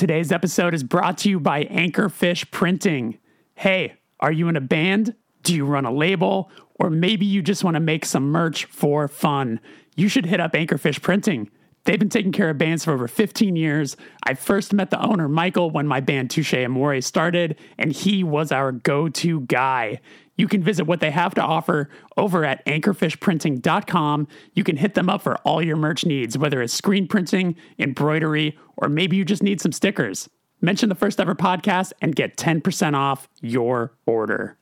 Today's episode is brought to you by Anchorfish Printing. Hey, are you in a band? Do you run a label? Or maybe you just want to make some merch for fun? You should hit up Anchorfish Printing. They've been taking care of bands for over 15 years. I first met the owner, Michael, when my band Touché Amore started, and he was our go to guy. You can visit what they have to offer over at anchorfishprinting.com. You can hit them up for all your merch needs, whether it's screen printing, embroidery, or maybe you just need some stickers. Mention the first ever podcast and get 10% off your order.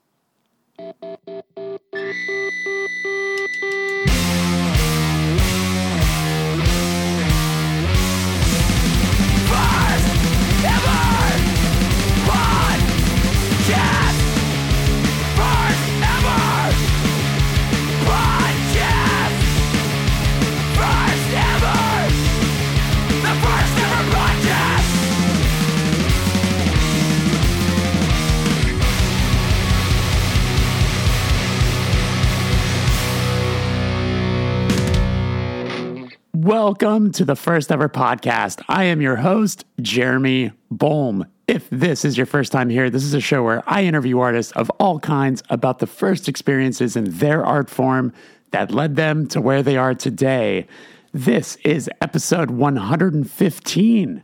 Welcome to the first ever podcast. I am your host, Jeremy Bolm. If this is your first time here, this is a show where I interview artists of all kinds about the first experiences in their art form that led them to where they are today. This is episode 115.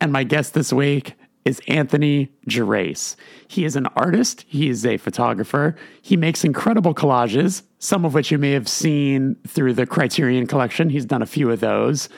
And my guest this week is Anthony Gerace. He is an artist, he is a photographer, he makes incredible collages, some of which you may have seen through the Criterion collection. He's done a few of those.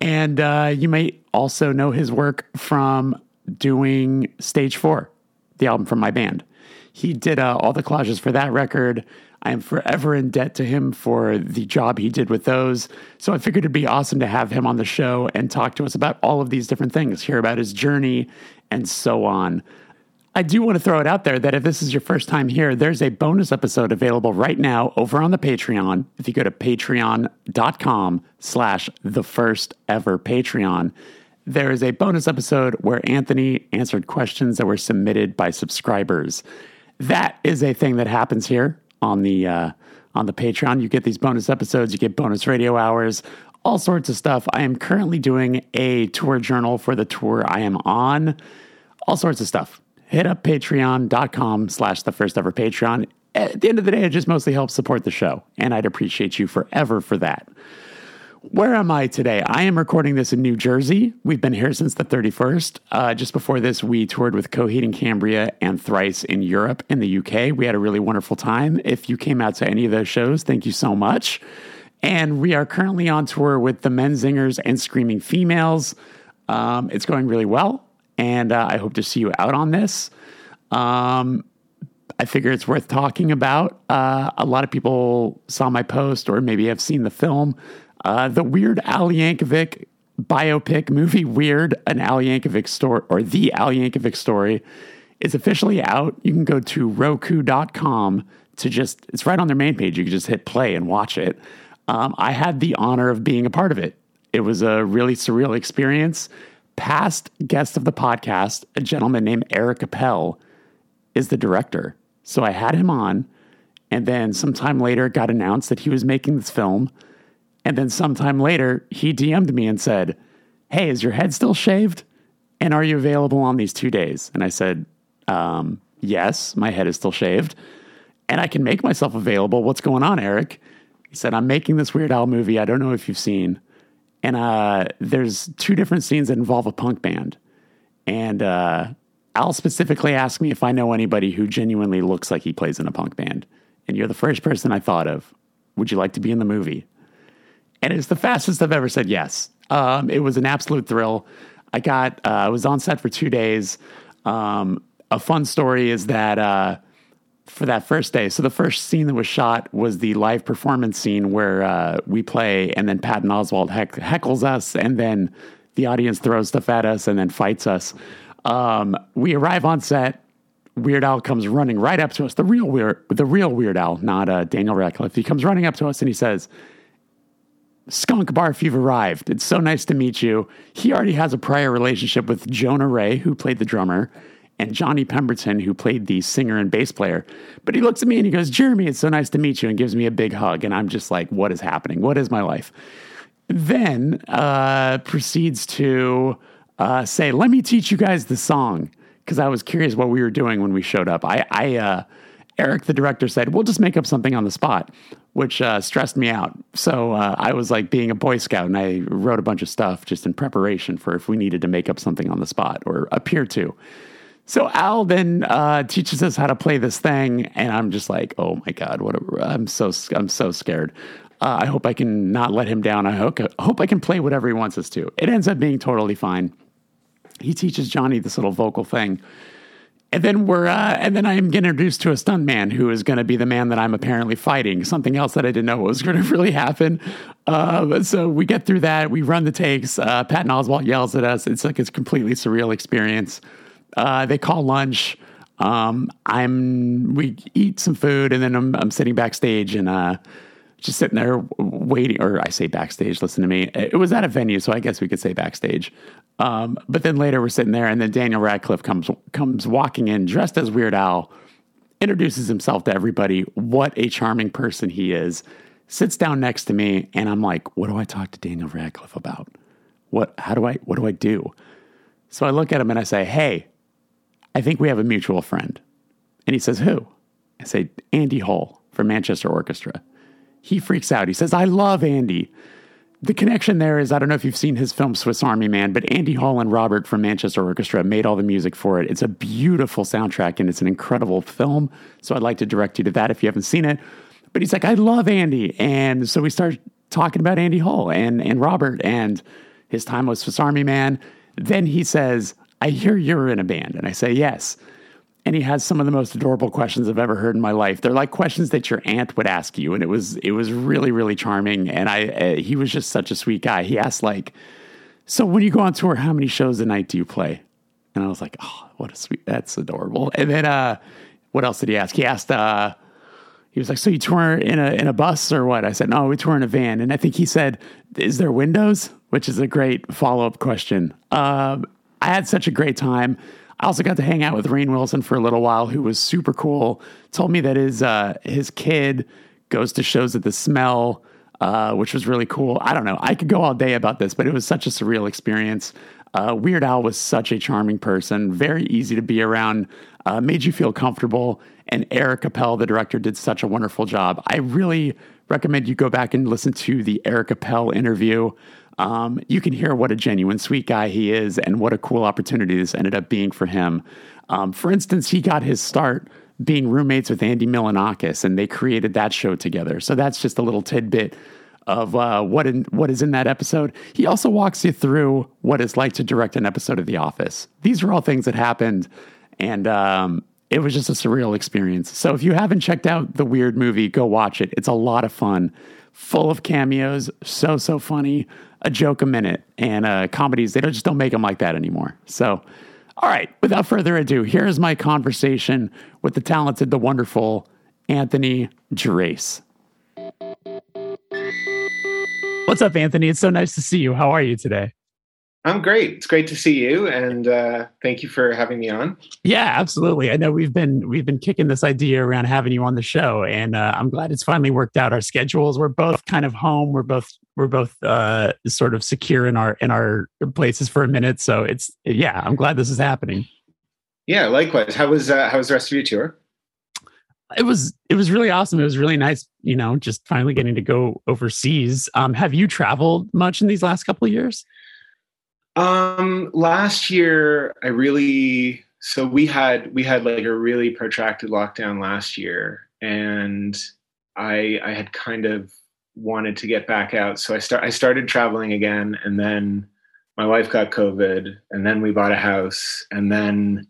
And uh, you may also know his work from doing Stage Four, the album from my band. He did uh, all the collages for that record. I am forever in debt to him for the job he did with those. So I figured it'd be awesome to have him on the show and talk to us about all of these different things, hear about his journey, and so on. I do want to throw it out there that if this is your first time here, there's a bonus episode available right now over on the Patreon. If you go to patreon.com slash the first ever Patreon, there is a bonus episode where Anthony answered questions that were submitted by subscribers. That is a thing that happens here on the uh, on the Patreon. You get these bonus episodes, you get bonus radio hours, all sorts of stuff. I am currently doing a tour journal for the tour I am on, all sorts of stuff. Hit up patreon.com slash the first ever Patreon. At the end of the day, it just mostly helps support the show, and I'd appreciate you forever for that. Where am I today? I am recording this in New Jersey. We've been here since the 31st. Uh, just before this, we toured with Coheed and Cambria and Thrice in Europe and the UK. We had a really wonderful time. If you came out to any of those shows, thank you so much. And we are currently on tour with the Menzingers and Screaming Females. Um, it's going really well, and uh, I hope to see you out on this. Um, I figure it's worth talking about. Uh, a lot of people saw my post or maybe have seen the film. Uh, the Weird Al Yankovic biopic movie Weird, an Al Yankovic story, or the Al Yankovic story, is officially out. You can go to roku.com to just, it's right on their main page. You can just hit play and watch it. Um, I had the honor of being a part of it. It was a really surreal experience. Past guest of the podcast, a gentleman named Eric Appel, is the director. So I had him on, and then sometime later it got announced that he was making this film. And then sometime later, he DM'd me and said, Hey, is your head still shaved? And are you available on these two days? And I said, um, Yes, my head is still shaved. And I can make myself available. What's going on, Eric? He said, I'm making this Weird Al movie. I don't know if you've seen. And uh, there's two different scenes that involve a punk band. And uh, Al specifically asked me if I know anybody who genuinely looks like he plays in a punk band. And you're the first person I thought of. Would you like to be in the movie? and it's the fastest I've ever said yes. Um, it was an absolute thrill. I got, uh, I was on set for two days. Um, a fun story is that uh, for that first day, so the first scene that was shot was the live performance scene where uh, we play, and then Patton Oswalt heck- heckles us, and then the audience throws stuff at us, and then fights us. Um, we arrive on set. Weird Al comes running right up to us. The real Weird, the real Weird Al, not uh, Daniel Radcliffe. He comes running up to us and he says, Skunk Barf, you've arrived. It's so nice to meet you. He already has a prior relationship with Jonah Ray, who played the drummer, and Johnny Pemberton, who played the singer and bass player. But he looks at me and he goes, Jeremy, it's so nice to meet you, and gives me a big hug. And I'm just like, what is happening? What is my life? Then uh, proceeds to uh, say, "Let me teach you guys the song," because I was curious what we were doing when we showed up. I, I uh, Eric, the director, said, "We'll just make up something on the spot," which uh, stressed me out. So uh, I was like being a Boy Scout, and I wrote a bunch of stuff just in preparation for if we needed to make up something on the spot or appear to. So Al then uh, teaches us how to play this thing, and I'm just like, "Oh my god, what? A, I'm so I'm so scared." Uh, I hope I can not let him down. I hope, I hope I can play whatever he wants us to. It ends up being totally fine. He teaches Johnny this little vocal thing and then we're uh, and then I am introduced to a stunt man who is going to be the man that I'm apparently fighting. Something else that I didn't know was going to really happen. Uh, so we get through that. We run the takes. Uh, Patton Oswalt yells at us. It's like it's completely surreal experience. Uh, they call lunch. Um, I'm we eat some food and then I'm, I'm sitting backstage and uh, just sitting there waiting, or I say backstage, listen to me. It was at a venue, so I guess we could say backstage. Um, but then later we're sitting there, and then Daniel Radcliffe comes comes walking in dressed as Weird Al, introduces himself to everybody. What a charming person he is. Sits down next to me, and I'm like, "What do I talk to Daniel Radcliffe about? What? How do I? What do I do?" So I look at him and I say, "Hey, I think we have a mutual friend." And he says, "Who?" I say, "Andy Hall from Manchester Orchestra." he freaks out. He says, I love Andy. The connection there is I don't know if you've seen his film Swiss Army Man, but Andy Hall and Robert from Manchester Orchestra made all the music for it. It's a beautiful soundtrack and it's an incredible film. So I'd like to direct you to that if you haven't seen it. But he's like, I love Andy. And so we start talking about Andy Hall and, and Robert and his time with Swiss Army Man. Then he says, I hear you're in a band. And I say, Yes and he has some of the most adorable questions I've ever heard in my life. They're like questions that your aunt would ask you, and it was it was really really charming. And I uh, he was just such a sweet guy. He asked like, "So when you go on tour, how many shows a night do you play?" And I was like, "Oh, what a sweet that's adorable." And then uh, what else did he ask? He asked. Uh, he was like, "So you tour in a in a bus or what?" I said, "No, we tour in a van." And I think he said, "Is there windows?" Which is a great follow up question. Um, I had such a great time. I also got to hang out with Rainn Wilson for a little while, who was super cool. Told me that his uh, his kid goes to shows at the Smell, uh, which was really cool. I don't know. I could go all day about this, but it was such a surreal experience. Uh, Weird Al was such a charming person, very easy to be around, uh, made you feel comfortable. And Eric Appel, the director, did such a wonderful job. I really recommend you go back and listen to the Eric Appel interview um, you can hear what a genuine sweet guy he is and what a cool opportunity this ended up being for him. Um, for instance, he got his start being roommates with Andy Milonakis, and they created that show together. So that's just a little tidbit of uh, what in, what is in that episode. He also walks you through what it's like to direct an episode of The Office. These are all things that happened, and um, it was just a surreal experience. So if you haven't checked out the weird movie, go watch it. It's a lot of fun, full of cameos, so so funny a joke a minute, and uh, comedies they don't, just don't make them like that anymore. So, all right, without further ado, here's my conversation with the talented, the wonderful Anthony Gerace. What's up, Anthony? It's so nice to see you. How are you today? I'm great. It's great to see you, and uh, thank you for having me on. Yeah, absolutely. I know we've been we've been kicking this idea around having you on the show, and uh, I'm glad it's finally worked out. Our schedules we're both kind of home. We're both we're both uh, sort of secure in our in our places for a minute. So it's yeah, I'm glad this is happening. Yeah, likewise. How was uh, how was the rest of your tour? It was it was really awesome. It was really nice, you know, just finally getting to go overseas. Um, have you traveled much in these last couple of years? Um, last year I really so we had we had like a really protracted lockdown last year, and I I had kind of wanted to get back out, so I start I started traveling again, and then my wife got COVID, and then we bought a house, and then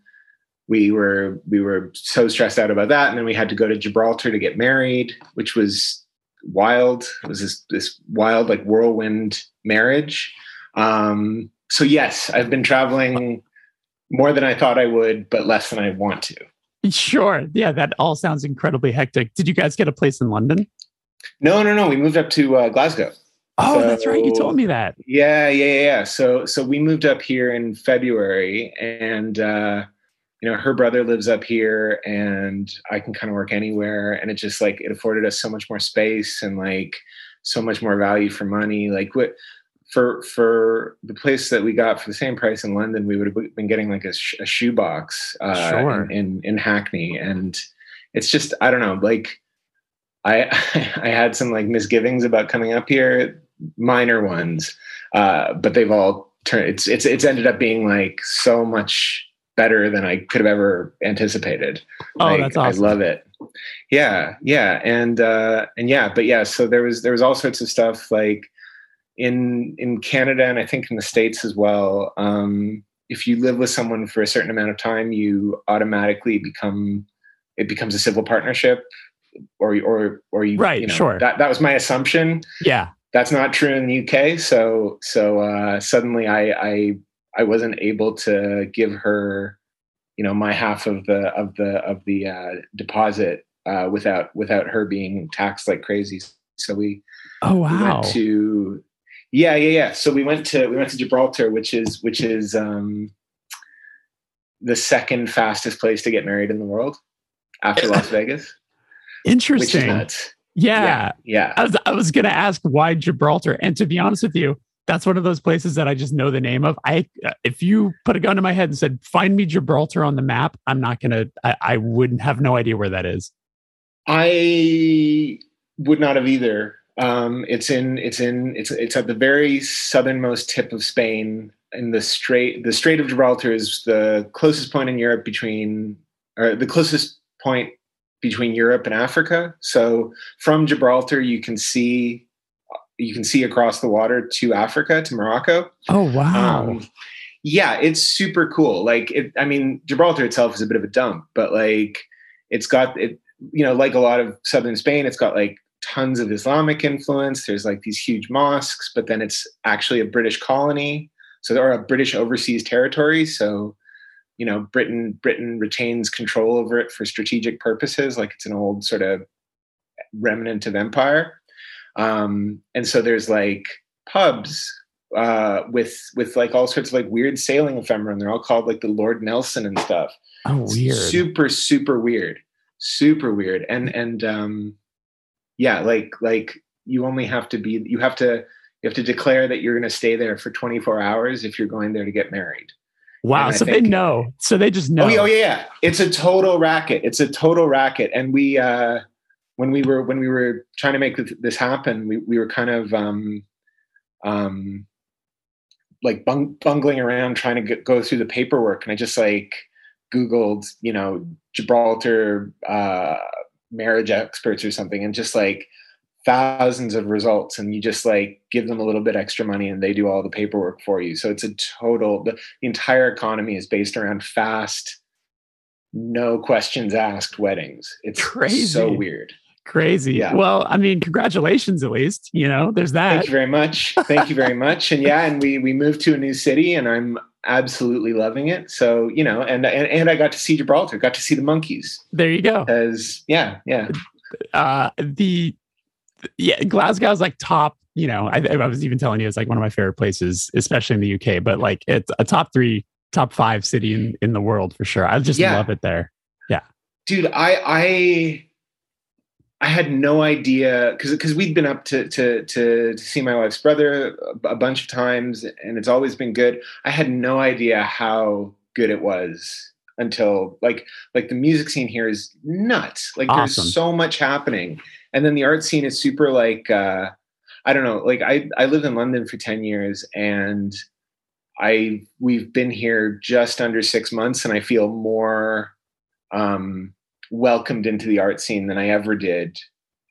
we were we were so stressed out about that, and then we had to go to Gibraltar to get married, which was wild. It was this this wild like whirlwind marriage. Um, so yes, I've been traveling more than I thought I would, but less than I want to. Sure. Yeah, that all sounds incredibly hectic. Did you guys get a place in London? No, no, no. We moved up to uh, Glasgow. Oh, so, that's right. You told me that. Yeah, yeah, yeah. So, so we moved up here in February, and uh, you know, her brother lives up here, and I can kind of work anywhere, and it just like it afforded us so much more space and like so much more value for money. Like what for for the place that we got for the same price in London, we would have been getting like a, sh- a shoebox uh, sure. in, in, in Hackney, and it's just I don't know. Like I I had some like misgivings about coming up here, minor ones, uh, but they've all turned. It's it's it's ended up being like so much better than I could have ever anticipated. Oh, like, that's awesome! I love it. Yeah, yeah, and uh, and yeah, but yeah. So there was there was all sorts of stuff like in in Canada and I think in the states as well. Um, if you live with someone for a certain amount of time, you automatically become it becomes a civil partnership, or or or you right. You know, sure. That that was my assumption. Yeah, that's not true in the UK. So so uh, suddenly I I I wasn't able to give her you know my half of the of the of the uh, deposit uh, without without her being taxed like crazy. So we oh wow we to yeah, yeah, yeah. So we went to we went to Gibraltar, which is which is um, the second fastest place to get married in the world after Las Vegas. Interesting. Yeah. yeah, yeah. I was I was gonna ask why Gibraltar, and to be honest with you, that's one of those places that I just know the name of. I if you put a gun to my head and said, "Find me Gibraltar on the map," I'm not gonna. I, I wouldn't have no idea where that is. I would not have either. Um, it's in it's in it's it's at the very southernmost tip of Spain. In the Strait, the Strait of Gibraltar is the closest point in Europe between, or the closest point between Europe and Africa. So from Gibraltar, you can see you can see across the water to Africa to Morocco. Oh wow! Um, yeah, it's super cool. Like it, I mean, Gibraltar itself is a bit of a dump, but like it's got it. You know, like a lot of southern Spain, it's got like tons of Islamic influence. There's like these huge mosques, but then it's actually a British colony. So there are a British overseas territory. So, you know, Britain Britain retains control over it for strategic purposes, like it's an old sort of remnant of empire. Um, and so there's like pubs uh, with with like all sorts of like weird sailing ephemera, and they're all called like the Lord Nelson and stuff. Oh, weird! Super, super weird, super weird. And and um, yeah, like like you only have to be you have to you have to declare that you're going to stay there for 24 hours if you're going there to get married. Wow. So think, they know. So they just know. Oh, oh, yeah, yeah. It's a total racket. It's a total racket. And we, uh, when we were, when we were trying to make this happen, we, we were kind of, um, um, like bung- bungling around trying to get, go through the paperwork. And I just like Googled, you know, Gibraltar, uh, marriage experts or something and just like thousands of results and you just like give them a little bit extra money and they do all the paperwork for you. So it's a total the, the entire economy is based around fast no questions asked weddings. It's crazy. so weird. Crazy. Yeah. well i mean congratulations at least you know there's that. thank you very much. Thank you very much. And yeah and we we moved to a new city and i'm absolutely loving it. So you know, and and, and I got to see Gibraltar, got to see the monkeys. There you go. Because yeah, yeah. Uh, the yeah, Glasgow's like top. You know, I, I was even telling you it's like one of my favorite places, especially in the UK. But like it's a top three, top five city in in the world for sure. I just yeah. love it there. Yeah, dude, I I I had no idea because because we'd been up to, to to to see my wife's brother a, bunch of times, and it's always been good. I had no idea how good it was until like like the music scene here is nuts. Like awesome. there's so much happening, and then the art scene is super like uh, I don't know. Like I I lived in London for ten years, and I we've been here just under six months, and I feel more. Um, welcomed into the art scene than I ever did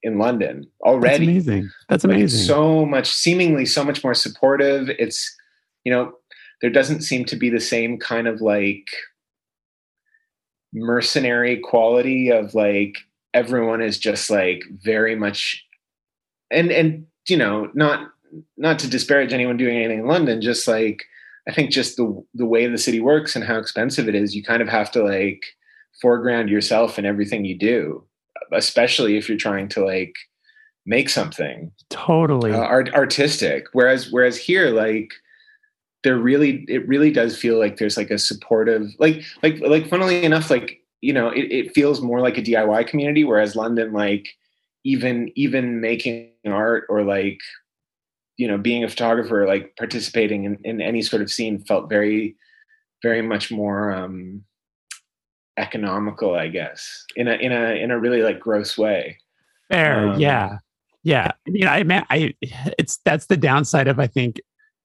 in London already. That's amazing. That's amazing. Like so much, seemingly so much more supportive. It's, you know, there doesn't seem to be the same kind of like mercenary quality of like everyone is just like very much and and you know not not to disparage anyone doing anything in london just like i think just the the way the city works and how expensive it is you kind of have to like foreground yourself in everything you do, especially if you're trying to like make something totally uh, art- artistic. Whereas, whereas here, like there really, it really does feel like there's like a supportive, like, like, like, funnily enough, like you know, it, it feels more like a DIY community. Whereas London, like even even making art or like you know being a photographer like participating in, in any sort of scene felt very very much more um economical i guess in a in a in a really like gross way Fair, um, yeah, yeah. I mean, I mean, I it's that's the downside of I think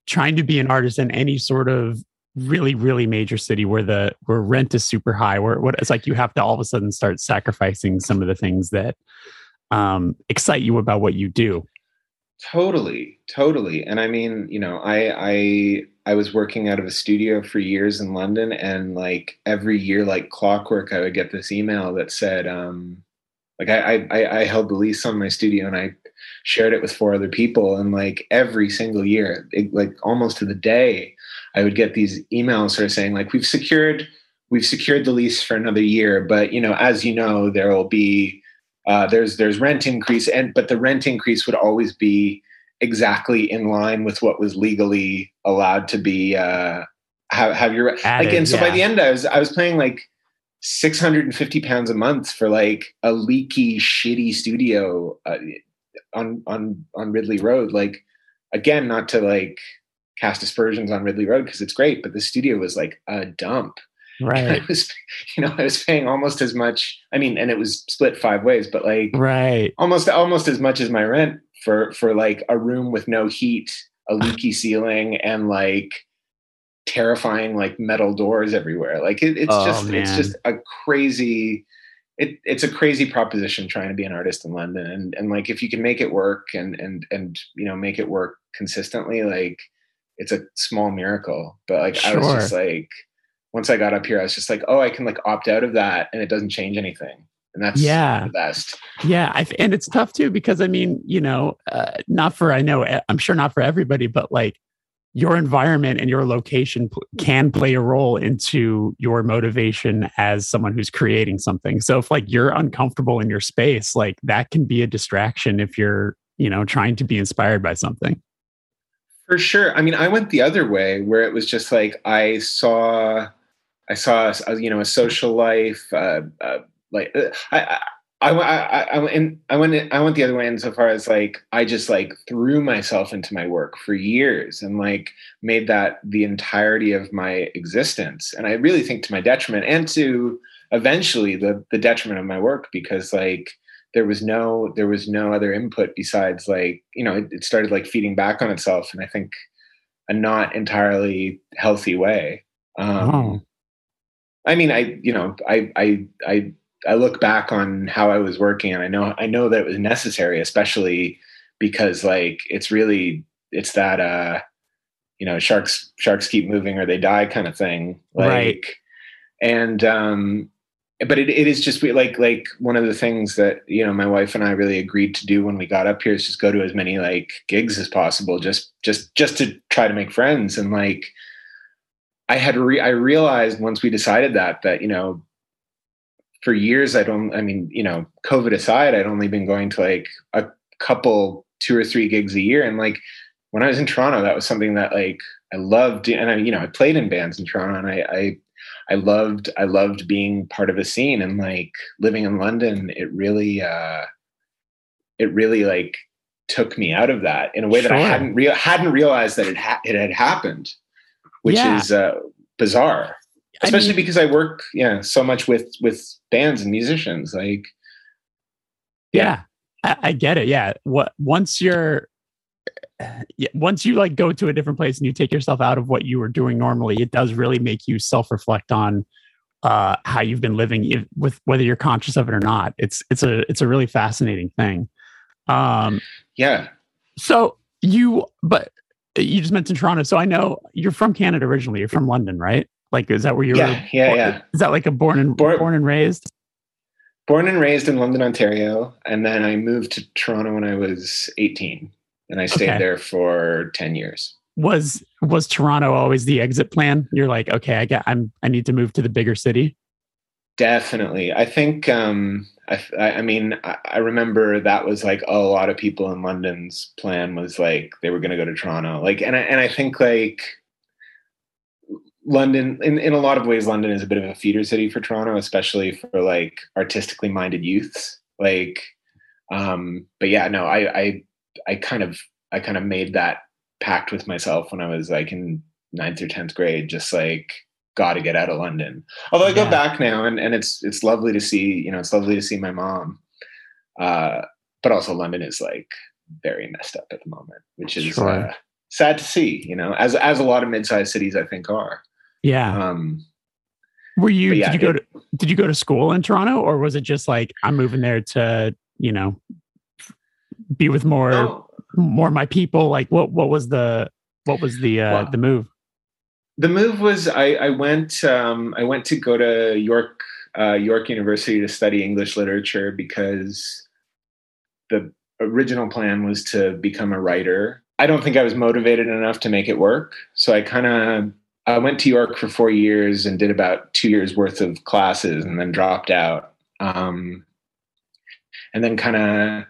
trying to be an artist in any sort of really really major city where the where rent is super high where what it's like you have to all of a sudden start sacrificing some of the things that um excite you about what you do totally totally and i mean you know i i i was working out of a studio for years in london and like every year like clockwork i would get this email that said um like I, I i held the lease on my studio and i shared it with four other people and like every single year it, like almost to the day i would get these emails sort of saying like we've secured we've secured the lease for another year but you know as you know there will be uh, there's there's rent increase and but the rent increase would always be exactly in line with what was legally allowed to be uh have, have your Added, like and so yeah. by the end i was i was paying like 650 pounds a month for like a leaky shitty studio uh, on on on ridley road like again not to like cast aspersions on ridley road because it's great but the studio was like a dump right i was you know i was paying almost as much i mean and it was split five ways but like right almost almost as much as my rent for for like a room with no heat a uh-huh. leaky ceiling and like terrifying like metal doors everywhere. Like it, it's oh, just man. it's just a crazy it, it's a crazy proposition trying to be an artist in London and and like if you can make it work and and and you know make it work consistently like it's a small miracle but like sure. I was just like once I got up here I was just like oh I can like opt out of that and it doesn't change anything and that's yeah the best yeah I, and it's tough too because I mean you know uh, not for I know I'm sure not for everybody but like your environment and your location can play a role into your motivation as someone who's creating something. So if like you're uncomfortable in your space, like that can be a distraction if you're, you know, trying to be inspired by something. For sure. I mean, I went the other way where it was just like I saw I saw you know a social life uh, uh, like uh, I, I, I, I went, I went, I went the other way insofar as like, I just like threw myself into my work for years and like made that the entirety of my existence. And I really think to my detriment and to eventually the, the detriment of my work because like, there was no, there was no other input besides like, you know, it, it started like feeding back on itself. And I think a not entirely healthy way. Um, oh. I mean, I, you know, I, I, I, I look back on how I was working and I know I know that it was necessary, especially because like it's really it's that uh you know sharks sharks keep moving or they die kind of thing like right. and um but it, it is just like like one of the things that you know my wife and I really agreed to do when we got up here is just go to as many like gigs as possible just just just to try to make friends and like I had re- I realized once we decided that that you know for years, I don't, I mean, you know, COVID aside, I'd only been going to like a couple, two or three gigs a year. And like when I was in Toronto, that was something that like I loved. And I, you know, I played in bands in Toronto and I, I, I loved, I loved being part of a scene and like living in London. It really, uh, it really like took me out of that in a way sure. that I hadn't real hadn't realized that it ha- it had happened, which yeah. is uh, bizarre. Especially I mean, because I work yeah so much with with bands and musicians like yeah, yeah I, I, get it yeah. What once you're yeah, once you like go to a different place and you take yourself out of what you were doing normally it does really make you self-reflect on uh, how you've been living if, with whether you're conscious of it or not. It's it's a it's a really fascinating thing. Um yeah. So you but you just mentioned toronto so i know you're from canada originally you're from london right like, is that where you yeah, were? Yeah, born? yeah. Is that like a born and born, born and raised? Born and raised in London, Ontario, and then I moved to Toronto when I was 18, and I stayed okay. there for 10 years. Was was Toronto always the exit plan? You're like, okay, I get, I'm, I need to move to the bigger city. Definitely, I think. um I, I mean, I, I remember that was like a lot of people in London's plan was like they were going to go to Toronto. Like, and I, and I think like London, in, in a lot of ways, London is a bit of a feeder city for Toronto, especially for like artistically minded youths. Like, um, but yeah, no, I, I, I kind of, I kind of made that pact with myself when I was like in ninth or tenth grade, just like got to get out of London. Although I go Yeah. back now, and and it's it's lovely to see you know it's lovely to see my mom, uh, but also London is like very messed up at the moment, which is Sure. uh, sad to see. You know, as as a lot of mid-sized cities I think are. Yeah. Um, Were you yeah, did you go to did you go to school in Toronto or was it just like I'm moving there to, you know, be with more no, more my people? Like what what was the what was the uh Well, the move? The move was I, I went um, I went to go to York uh, York University to study English literature because the original plan was to become a writer. I don't think I was motivated enough to make it work, so I kind of I went to York for four years and did about two years worth of classes and then dropped out. Um, and then kind of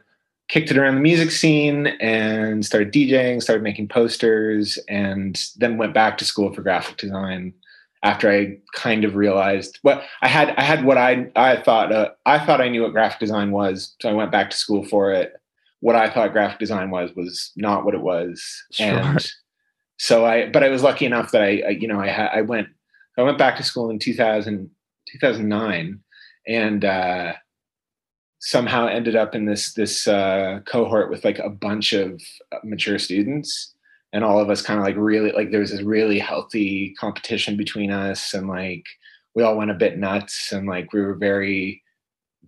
kicked it around the music scene and started DJing, started making posters, and then went back to school for graphic design after I kind of realized what I had. I had what I I thought uh, I thought I knew what graphic design was, so I went back to school for it. What I thought graphic design was was not what it was, Sure. and so I. But I was lucky enough that I, I you know I ha- I went I went back to school in 2000, 2009 and uh, somehow ended up in this this uh, cohort with like a bunch of mature students. And all of us kind of like really like there was this really healthy competition between us and like we all went a bit nuts and like we were very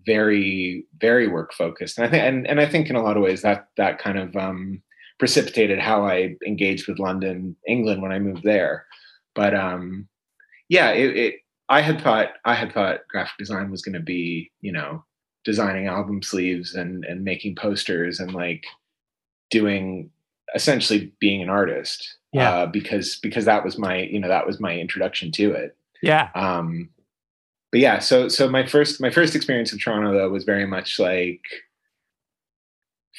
very very work focused. And i think and, and i think in a lot of ways that that kind of um precipitated how i engaged with london england when i moved there. But um yeah it, it i had thought i had thought graphic design was going to be you know designing album sleeves and and making posters and like doing essentially being an artist Yeah. uh, because because that was my you know that was my introduction to it Yeah. um but yeah so so my first my first experience in toronto though was very much like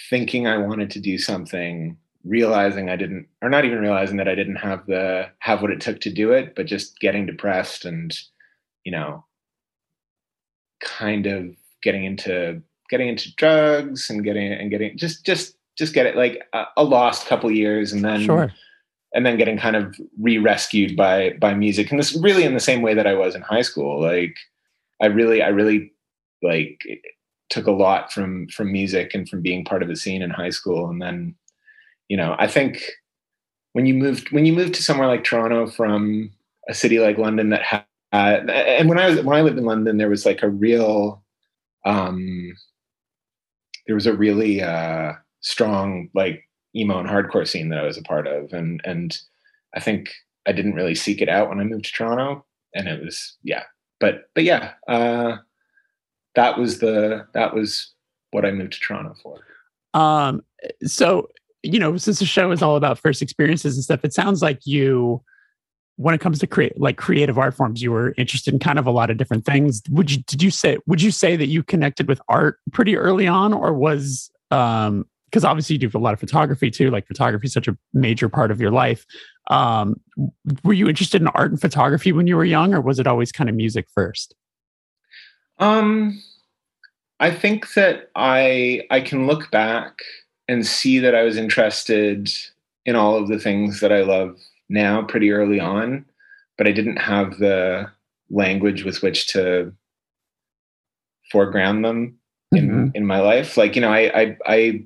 thinking i wanted to do something realizing i didn't or not even realizing that i didn't have the have what it took to do it but just getting depressed and you know kind of getting into getting into drugs and getting and getting just just just get it like a, a lost couple years and then Sure. and then getting kind of re-rescued by by music and this really in the same way that i was in high school like i really i really like took a lot from from music and from being part of the scene in high school and then you know i think when you moved when you moved to somewhere like toronto from a city like london that had and when i was when i lived in london there was like a real um there was a really uh strong like emo and hardcore scene that I was a part of, and and I think I didn't really seek it out when I moved to Toronto, and it was yeah, but but yeah, uh, that was the that was what I moved to Toronto for. Um, so you know, since the show is all about first experiences and stuff, it sounds like you, when it comes to create like creative art forms, you were interested in kind of a lot of different things. Would you did you say would you say that you connected with art pretty early on, or was um because obviously you do a lot of photography too, like photography is such a major part of your life. Um, were you interested in art and photography when you were young, or was it always kind of music first? Um, I think that I I can look back and see that I was interested in all of the things that I love now pretty early on, but I didn't have the language with which to foreground them in Mhm. in my life. Like you know, I I I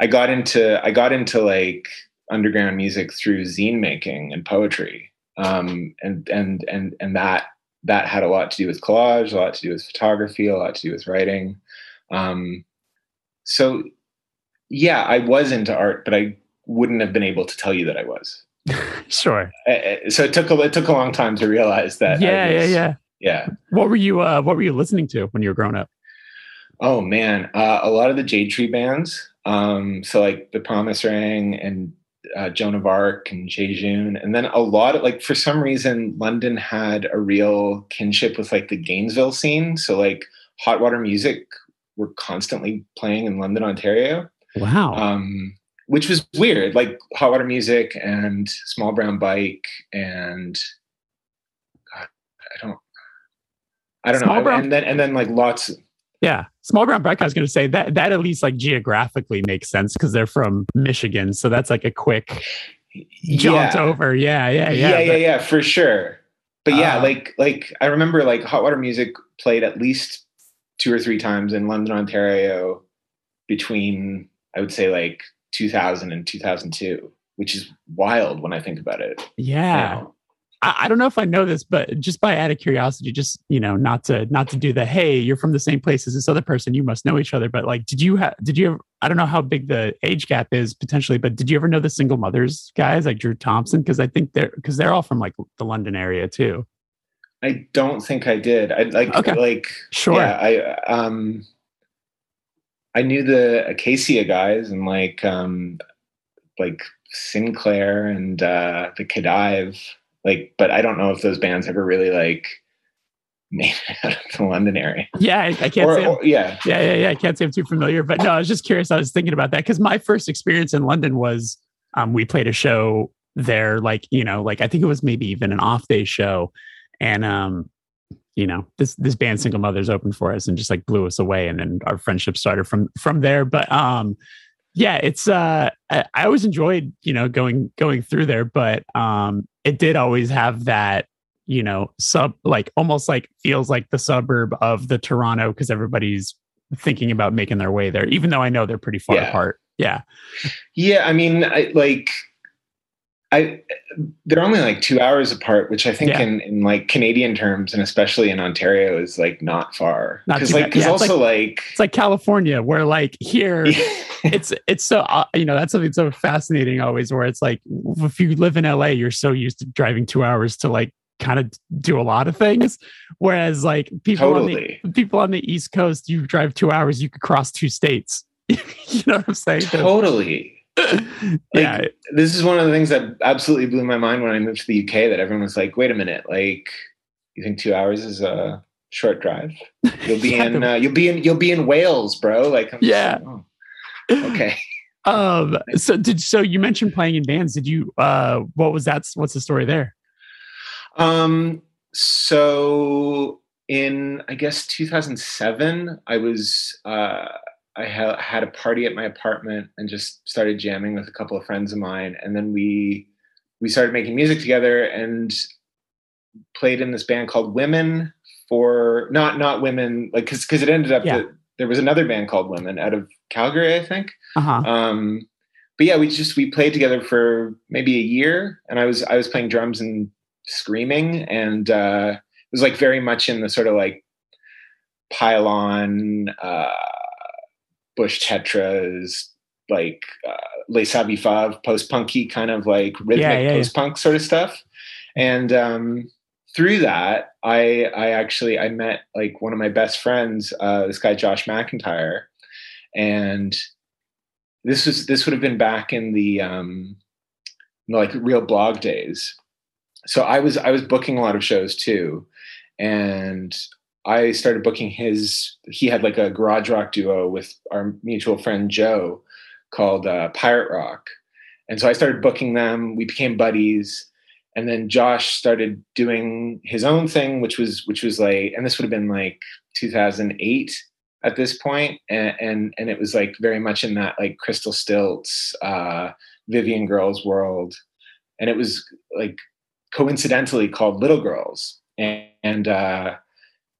I got into I got into like underground music through zine making and poetry, um, and and and and that that had a lot to do with collage, a lot to do with photography, a lot to do with writing. Um, so yeah, I was into art, but I wouldn't have been able to tell you that I was. sure. Uh, uh, So it took a it took a long time to realize that. Yeah, yeah, yeah. yeah. What were you uh what were you listening to when you were growing up? Oh man, uh, a lot of the Jade Tree bands. Um, so like the Promise Ring and uh, Joan of Arc and Jejune, and then a lot of like for some reason London had a real kinship with like the Gainesville scene. So like Hot Water Music were constantly playing in London, Ontario, Wow. um, which was weird. Like Hot Water Music and Small Brown Bike and God, I don't, I don't Small know. Brown- and then and then like lots Yeah, small brown bike. I was going to say that that at least like geographically makes sense because they're from Michigan, so that's like a quick jaunt yeah. over. Yeah, yeah, yeah, yeah, yeah, but- yeah, for sure. But yeah, Uh, like like I remember like Hot Water Music played at least two or three times in London, Ontario, between I would say like 2000 and 2002, which is wild when I think about it. yeah. now. I, I don't know if I know this, but just by out of curiosity, just you know, not to not to do the hey, you're from the same place as this other person, you must know each other. But like, did you have? Did you? Ever, I don't know how big the age gap is potentially, but did you ever know the single mothers guys like Drew Thompson? Because I think they're because they're all from like the London area too. I don't think I did. I like Okay. like Sure. yeah, I um I knew the Acacia guys and like um like Sinclair and uh the Kadive, like but I don't know if those bands ever really like made it out of the London area. Yeah, I, I can't Or, say. Or- yeah. yeah, yeah, yeah. I can't say I'm too familiar, but no, I was just curious. I was thinking about that because my first experience in London was um, we played a show there, like you know, like I think it was maybe even an off day show, and um, you know, this this band Single Mothers opened for us and just like blew us away, and then our friendship started from from there. But um, yeah, it's uh, I, I always enjoyed you know going going through there, but um, it did always have that you know sub like almost like feels like the suburb of the Toronto because everybody's thinking about making their way there, even though I know they're pretty far Yeah. apart. Yeah. Yeah, I mean I like I they're only like two hours apart, which I think Yeah. in, in like Canadian terms and especially in Ontario is like not far. Not Because like because Yeah, it's also like, It's like California, where like here, it's it's so uh, you know that's something so fascinating always. Where it's like if you live in LA, you're so used to driving two hours to like kind of do a lot of things, whereas like people on the people on the East Coast, you drive two hours, you could cross two states. you know what I'm saying? Totally. yeah, This is one of the things that absolutely blew my mind when I moved to the UK that everyone was like, wait a minute, like you think two hours is a short drive? You'll be Yeah, in uh, you'll be in you'll be in Wales, bro. Like I'm Yeah. like, oh, okay. Um. So did so you mentioned playing in bands? Did you? Uh. What was that? What's the story there? Um, so in I guess 2007, I was uh, I ha- had a party at my apartment and just started jamming with a couple of friends of mine, and then we we started making music together and played in this band called Women for not not women like because because it ended up Yeah. that there was another band called Women out of Calgary, I think. Uh huh. Um, but yeah, we just we played together for maybe a year, and I was I was playing drums and screaming, and uh, it was like very much in the sort of like pylon, uh, Bush Tetras, like uh, Les Savy Fav, post punky kind of like rhythmic Yeah, yeah, yeah. post punk sort of stuff, and um, through that, I I actually I met like one of my best friends, uh, this guy Josh McIntyre, and this was this would have been back in the um like real blog days. So i was i was booking a lot of shows too. And i started booking his he had like a garage rock duo with our mutual friend joe called uh, pirate rock. And so i started booking them. We became buddies. And then josh started doing his own thing which was which was like and this would have been like 2008 at this point, and, and and it was like very much in that like Crystal Stilts, uh, Vivian Girls world, and it was like coincidentally called Little Girls, and, and uh,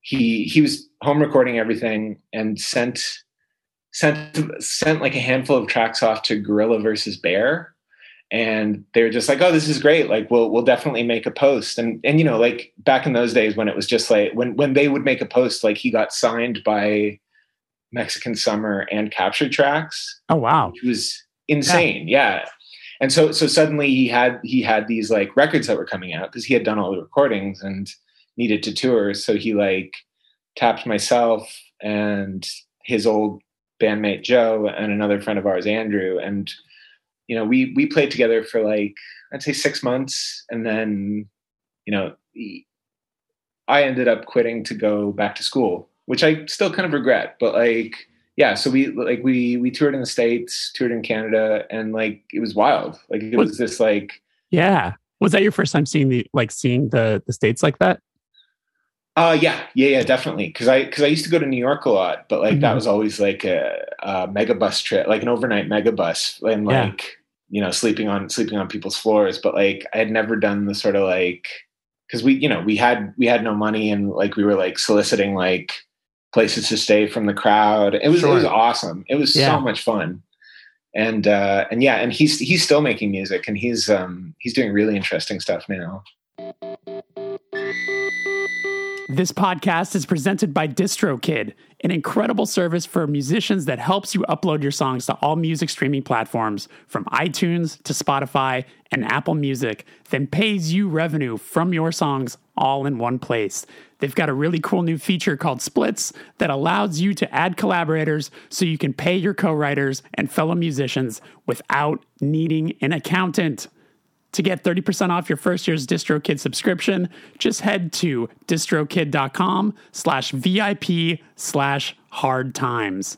he he was home recording everything and sent sent sent like a handful of tracks off to Gorilla versus Bear, and they were just like, "Oh, this is great! Like, we'll we'll definitely make a post." And and you know, like back in those days when it was just like when when they would make a post, like he got signed by Mexican Summer and Captured Tracks, Oh wow. which was insane. Yeah. And so so suddenly he had he had these like records that were coming out because he had done all the recordings and needed to tour. So he like tapped myself and his old bandmate Joe and another friend of ours, Andrew. And you know, we we played together for like I'd say six months, and then you know, I ended up quitting to go back to school, which I still kind of regret. But like, yeah, so we like we we toured in the states, toured in Canada, and like it was wild. Like it was this like Yeah. Was that your first time seeing the like seeing the the states like that? Uh, yeah, yeah, yeah, definitely. Because I because I used to go to New York a lot, but like mm-hmm. that was always like a, a mega bus trip, like an overnight mega bus, and like yeah. you know sleeping on sleeping on people's floors. But like I had never done the sort of like because we you know we had we had no money and like we were like soliciting like places to stay from the crowd. It was sure. it was awesome. It was yeah. so much fun. And uh, and yeah, and he's he's still making music and he's um he's doing really interesting stuff now. This podcast is presented by DistroKid, an incredible service for musicians that helps you upload your songs to all music streaming platforms from iTunes to Spotify and Apple Music, then pays you revenue from your songs all in one place. They've got a really cool new feature called Splits that allows you to add collaborators so you can pay your co writers and fellow musicians without needing an accountant. To get 30% off your first year's DistroKid subscription, just head to distrokid.com slash VIP slash hard times.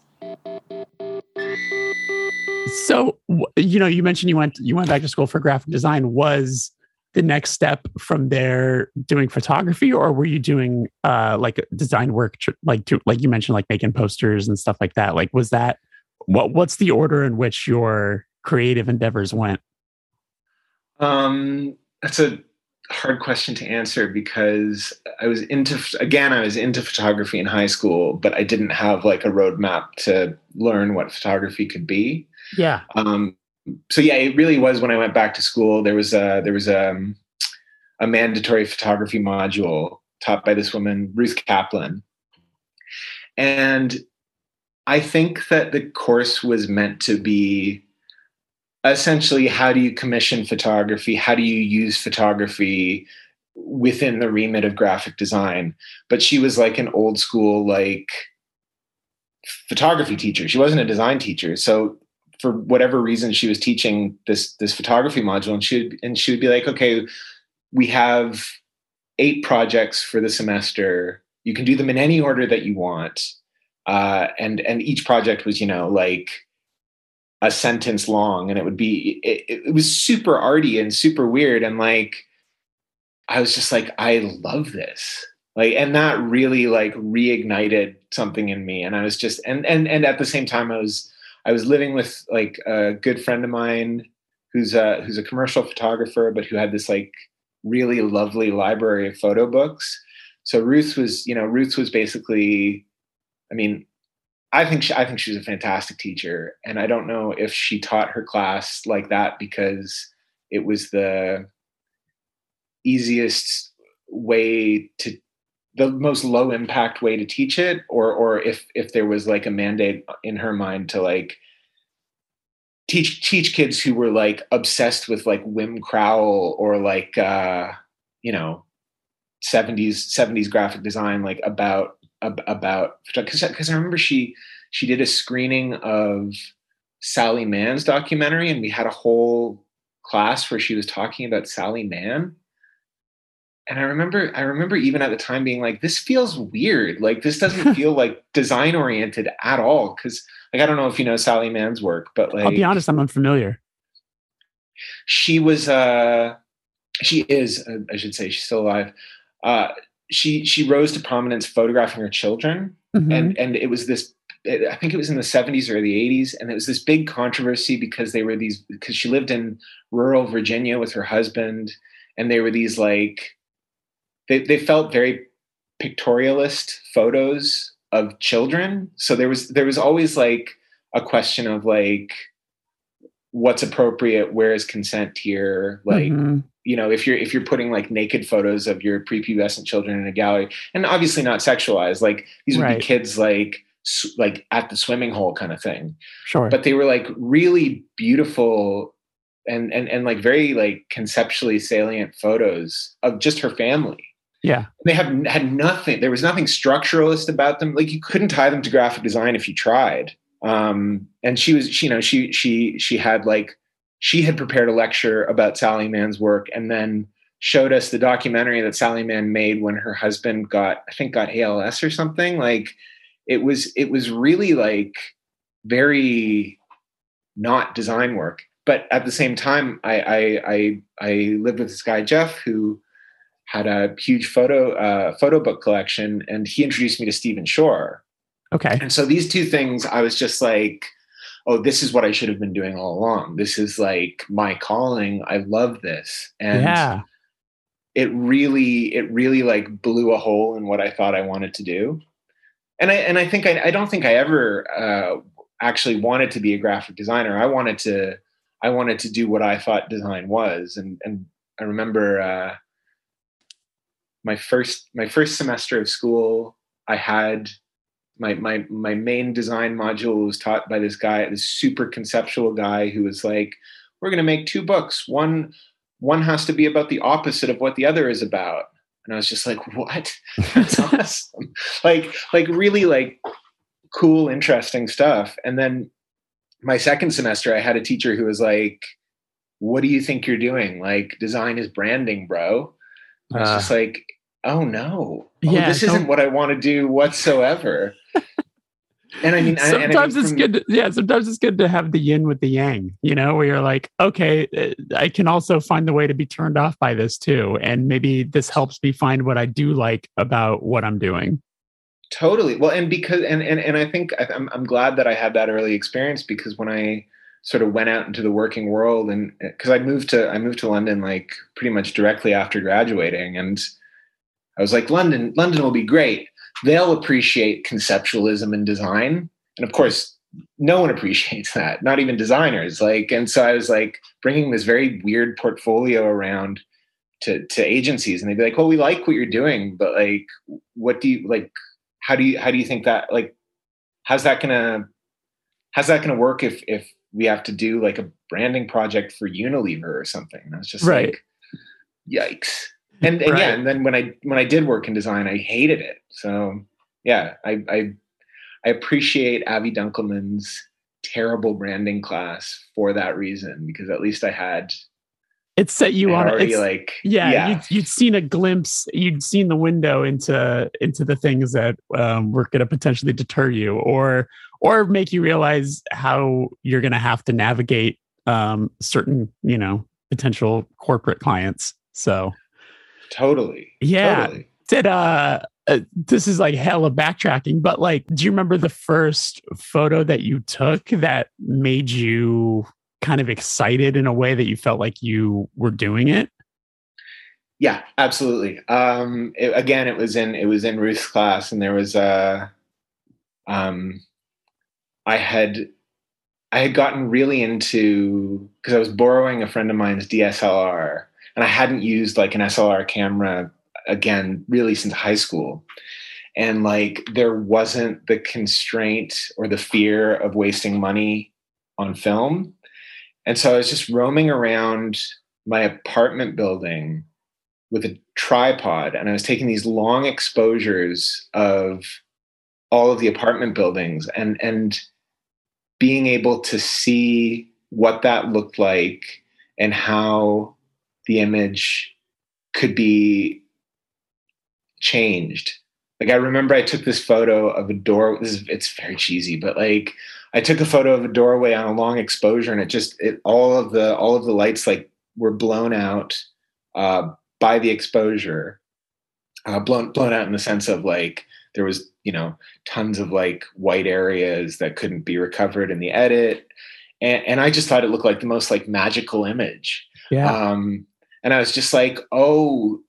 So, you know, you mentioned you went you went back to school for graphic design. Was the next step from there doing photography, or were you doing uh, like design work, like to, like you mentioned, like making posters and stuff like that? Like, was that what? What's the order in which your creative endeavors went? Um, that's a hard question to answer because I was into again I was into photography in high school, but I didn't have like a roadmap to learn what photography could be. Yeah. Um, so yeah, it really was when I went back to school. There was a there was a um, a mandatory photography module taught by this woman Ruth Kaplan, and I think that the course was meant to be essentially how do you commission photography? How do you use photography within the remit of graphic design? But she was like an old school like photography teacher. She wasn't a design teacher. So for whatever reason she was teaching this this photography module and she would and she would be like okay we have eight projects for the semester. You can do them in any order that you want. Uh, and and each project was you know like a sentence long and it would be it, it, was super arty and super weird and like i was just like i love this. Like and that really like reignited something in me and i was just and and and at the same time i was i was living with like a good friend of mine who's a who's a commercial photographer but who had this like really lovely library of photo books. So ruth was you know ruth was basically i mean I think she, I think she was a fantastic teacher, and I don't know if she taught her class like that because it was the easiest way to the most low impact way to teach it or or if if there was like a mandate in her mind to like teach teach kids who were like obsessed with like Wim Crouwel or like uh you know 70s 70s graphic design like about about because because I remember she she did a screening of Sally Mann's documentary, and we had a whole class where she was talking about Sally Mann. And I remember, I remember even at the time being like, "This feels weird. Like this doesn't feel like design oriented at all." Because, like, I don't know if you know Sally Mann's work, but like, I'll be honest, I'm unfamiliar. She was, uh, she is, uh, I should say, she's still alive. Uh, she she rose to prominence photographing her children, mm-hmm. and and it was this. I think it was in the 70s or the 80s, and it was this big controversy because they were these because she lived in rural Virginia with her husband, and they were these like they they felt very pictorialist photos of children. So there was there was always like a question of like what's appropriate, where is consent here, like. Mm-hmm you know if you're if you're putting like naked photos of your prepubescent children in a gallery and obviously not sexualized like these would right. be kids like like at the swimming hole kind of thing. Sure. But they were like really beautiful and and and like very like conceptually salient photos of just her family. Yeah. They have had nothing there was nothing structuralist about them. Like you couldn't tie them to graphic design if you tried. Um and she was she, you know she she she had like she had prepared a lecture about Sally Mann's work and then showed us the documentary that Sally Mann made when her husband got, I think, got ALS or something. Like it was, it was really like very not design work. But at the same time, I I I, I lived with this guy Jeff who had a huge photo uh, photo book collection, and he introduced me to Stephen Shore. Okay. And so these two things, I was just like, oh, this is what I should have been doing all along. This is like my calling. I love this. And yeah. it really, it really like blew a hole in what I thought I wanted to do. And I and I think I, I don't think I ever uh, actually wanted to be a graphic designer. I wanted to I wanted to do what I thought design was. And and I remember uh, my first my first semester of school, I had my my my main design module was taught by this guy, this super conceptual guy who was like, "We're going to make two books. One one has to be about the opposite of what the other is about." And I was just like, "What? That's awesome!" like like really like cool, interesting stuff. And then my second semester, I had a teacher who was like, "What do you think you're doing? Like, design is branding, bro." And I was uh, just like, "Oh no, oh, yeah, this isn't what I want to do whatsoever." And I mean, sometimes I mean, it's good. To, yeah, sometimes it's good to have the yin with the yang. You know, where you're like, okay, uh, I can also find the way to be turned off by this too, and maybe this helps me find what I do like about what I'm doing. Totally. Well, and because and and and I think I'm I'm glad that I had that early experience because when I sort of went out into the working world and because I moved to I moved to London like pretty much directly after graduating and I was like London London will be great. They'll appreciate conceptualism and design. And of course, no one appreciates that, not even designers. Like and so I was like bringing this very weird portfolio around to to agencies and they'd be like, "Well, we like what you're doing, but like what do you like how do you how do you think that like how's that gonna how's that gonna work if if we have to do like a branding project for Unilever or something? And I was just right. like, yikes. And, and right. yeah, and then when I when I did work in design, I hated it. So yeah, I I, I appreciate Avi Dunkelman's terrible branding class for that reason because at least I had it set you on already like yeah, yeah. You'd, you'd, seen a glimpse you'd seen the window into into the things that um, were going to potentially deter you or or make you realize how you're going to have to navigate um, certain you know potential corporate clients so totally yeah totally. did uh, uh this is like hella backtracking but like do you remember the first photo that you took that made you kind of excited in a way that you felt like you were doing it? Yeah, absolutely. Um, it, again, it was in it was in Ruth's class, and there was a. Um, I had I had gotten really into because I was borrowing a friend of mine's DSLR, and I hadn't used like an SLR camera again really since high school. And like there wasn't the constraint or the fear of wasting money on film. And so I was just roaming around my apartment building with a tripod and I was taking these long exposures of all of the apartment buildings and and being able to see what that looked like and how the image could be changed. Like I remember I took this photo of a door. This is, it's very cheesy, but like I took a photo of a doorway on a long exposure, and it just it all of the all of the lights like were blown out uh, by the exposure, uh, blown blown out in the sense of like there was you know tons of like white areas that couldn't be recovered in the edit, and, and I just thought it looked like the most like magical image. Yeah. Um, and I was just like, oh,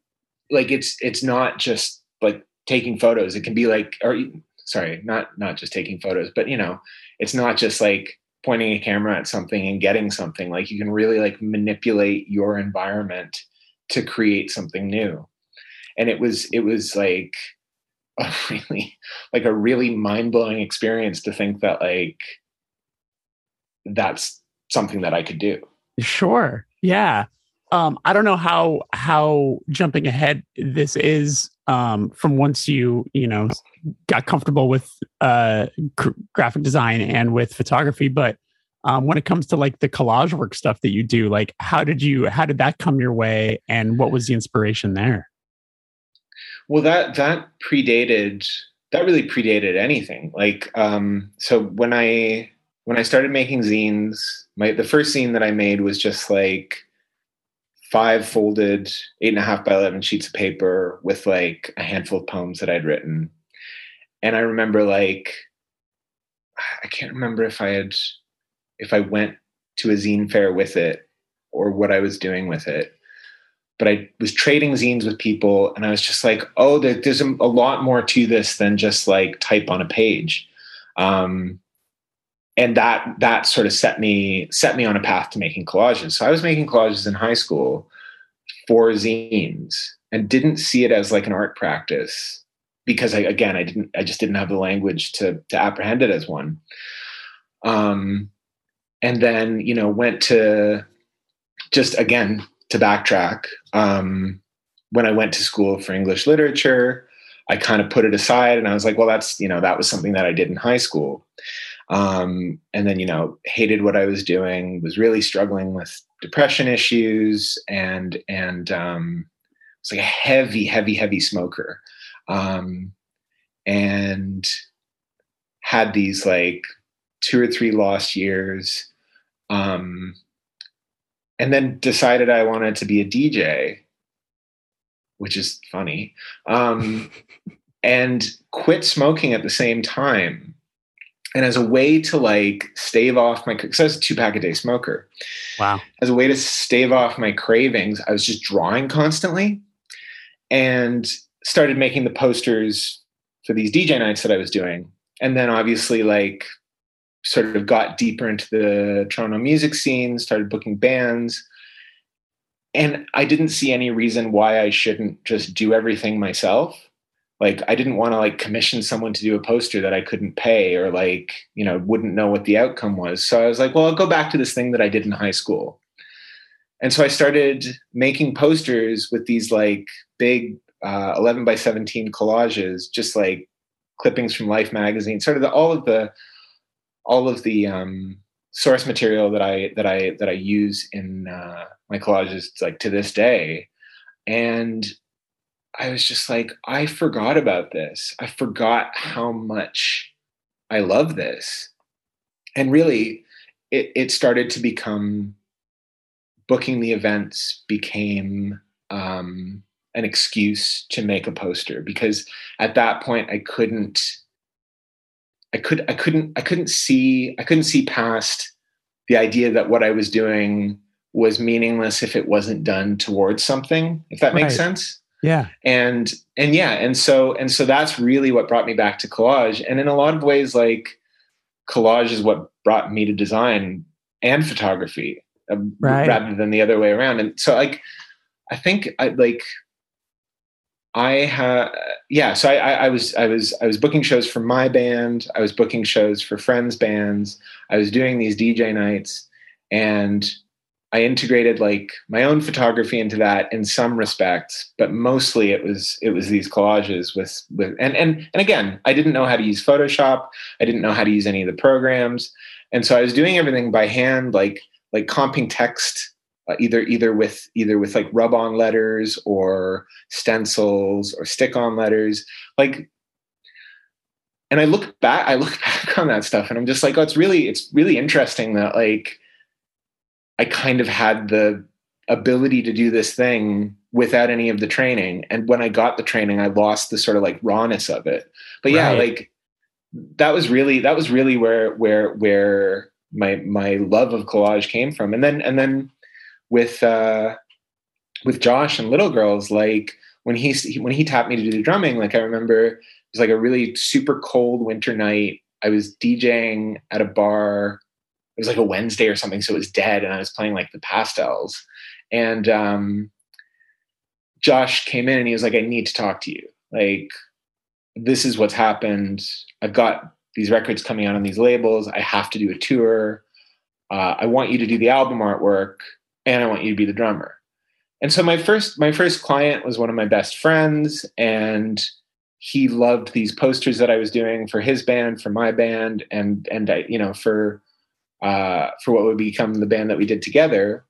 like it's it's not just like taking photos. It can be like, or sorry, not not just taking photos, but you know, it's not just like pointing a camera at something and getting something. Like you can really like manipulate your environment to create something new. And it was it was like a really like a really mind-blowing experience to think that like that's something that I could do. Sure. Yeah. Um, I don't know how how jumping ahead this is um, from once you you know got comfortable with uh, gr- graphic design and with photography, but um, when it comes to like the collage work stuff that you do, like how did you how did that come your way, and what was the inspiration there? Well, that that predated that really predated anything. Like um, so when I when I started making zines, my the first zine that I made was just like five folded eight and a half by 11 sheets of paper with like a handful of poems that I'd written. And I remember like, I can't remember if I had, if I went to a zine fair with it or what I was doing with it. But I was trading zines with people and I was just like, oh, there's a, lot more to this than just like type on a page. Um, and that that sort of set me set me on a path to making collages. So I was making collages in high school for zines and didn't see it as like an art practice because I, again I didn't I just didn't have the language to to apprehend it as one. Um, and then you know went to just again to backtrack um, when I went to school for English literature. I kind of put it aside and I was like, well, that's you know that was something that I did in high school um, and then, you know, hated what I was doing, was really struggling with depression issues, and and um, was like a heavy, heavy, heavy smoker, um, and had these like two or three lost years, um, and then decided I wanted to be a DJ, which is funny, um, and quit smoking at the same time and as a way to like stave off my because I was a two pack a day smoker. Wow. As a way to stave off my cravings, I was just drawing constantly and started making the posters for these DJ nights that I was doing. And then obviously like sort of got deeper into the Toronto music scene, started booking bands. And I didn't see any reason why I shouldn't just do everything myself like i didn't want to like commission someone to do a poster that i couldn't pay or like you know wouldn't know what the outcome was. So i was like well i'll go back to this thing that i did in high school. And so i started making posters with these like big uh, 11 by 17 collages just like clippings from life magazine sort of the, all of the all of the um, source material that i that i that i use in uh, my collages like to this day. And I was just like, I forgot about this. I forgot how much I love this. And really, it, it started to become booking the events became um, an excuse to make a poster because at that point I couldn't I could I couldn't I couldn't see I couldn't see past the idea that what I was doing was meaningless if it wasn't done towards something if that makes sense yeah. And and yeah, and so and so that's really what brought me back to collage. And in a lot of ways, like collage is what brought me to design and photography uh, right. rather than the other way around. And so like I think I like I had yeah, so I, I, I was I was I was booking shows for my band, I was booking shows for friends' bands, I was doing these DJ nights, and I integrated like my own photography into that in some respects, but mostly it was it was these collages with with and and and again, I didn't know how to use Photoshop. I didn't know how to use any of the programs, and so I was doing everything by hand, like like comping text uh, either either with either with like rub on letters or stencils or stick on letters, like. And I look back, I look back on that stuff, and I'm just like, oh, it's really it's really interesting that like I kind of had the ability to do this thing without any of the training. And when I got the training, I lost the sort of like rawness of it. But yeah, right. like that was really that was really where where where my my love of collage came from. And then and then with uh with Josh and Little Girls, like when he when he tapped me to do the drumming, like I remember it was like a really super cold winter night. I was DJing at a bar it was like a Wednesday or something, so it was dead, and I was playing like the pastels. And um, Josh came in and he was like, "I need to talk to you. Like, this is what's happened. I've got these records coming out on these labels. I have to do a tour. Uh, I want you to do the album artwork, and I want you to be the drummer." And so my first my first client was one of my best friends, and he loved these posters that I was doing for his band, for my band, and and I, you know, for uh, for what would become the band that we did together.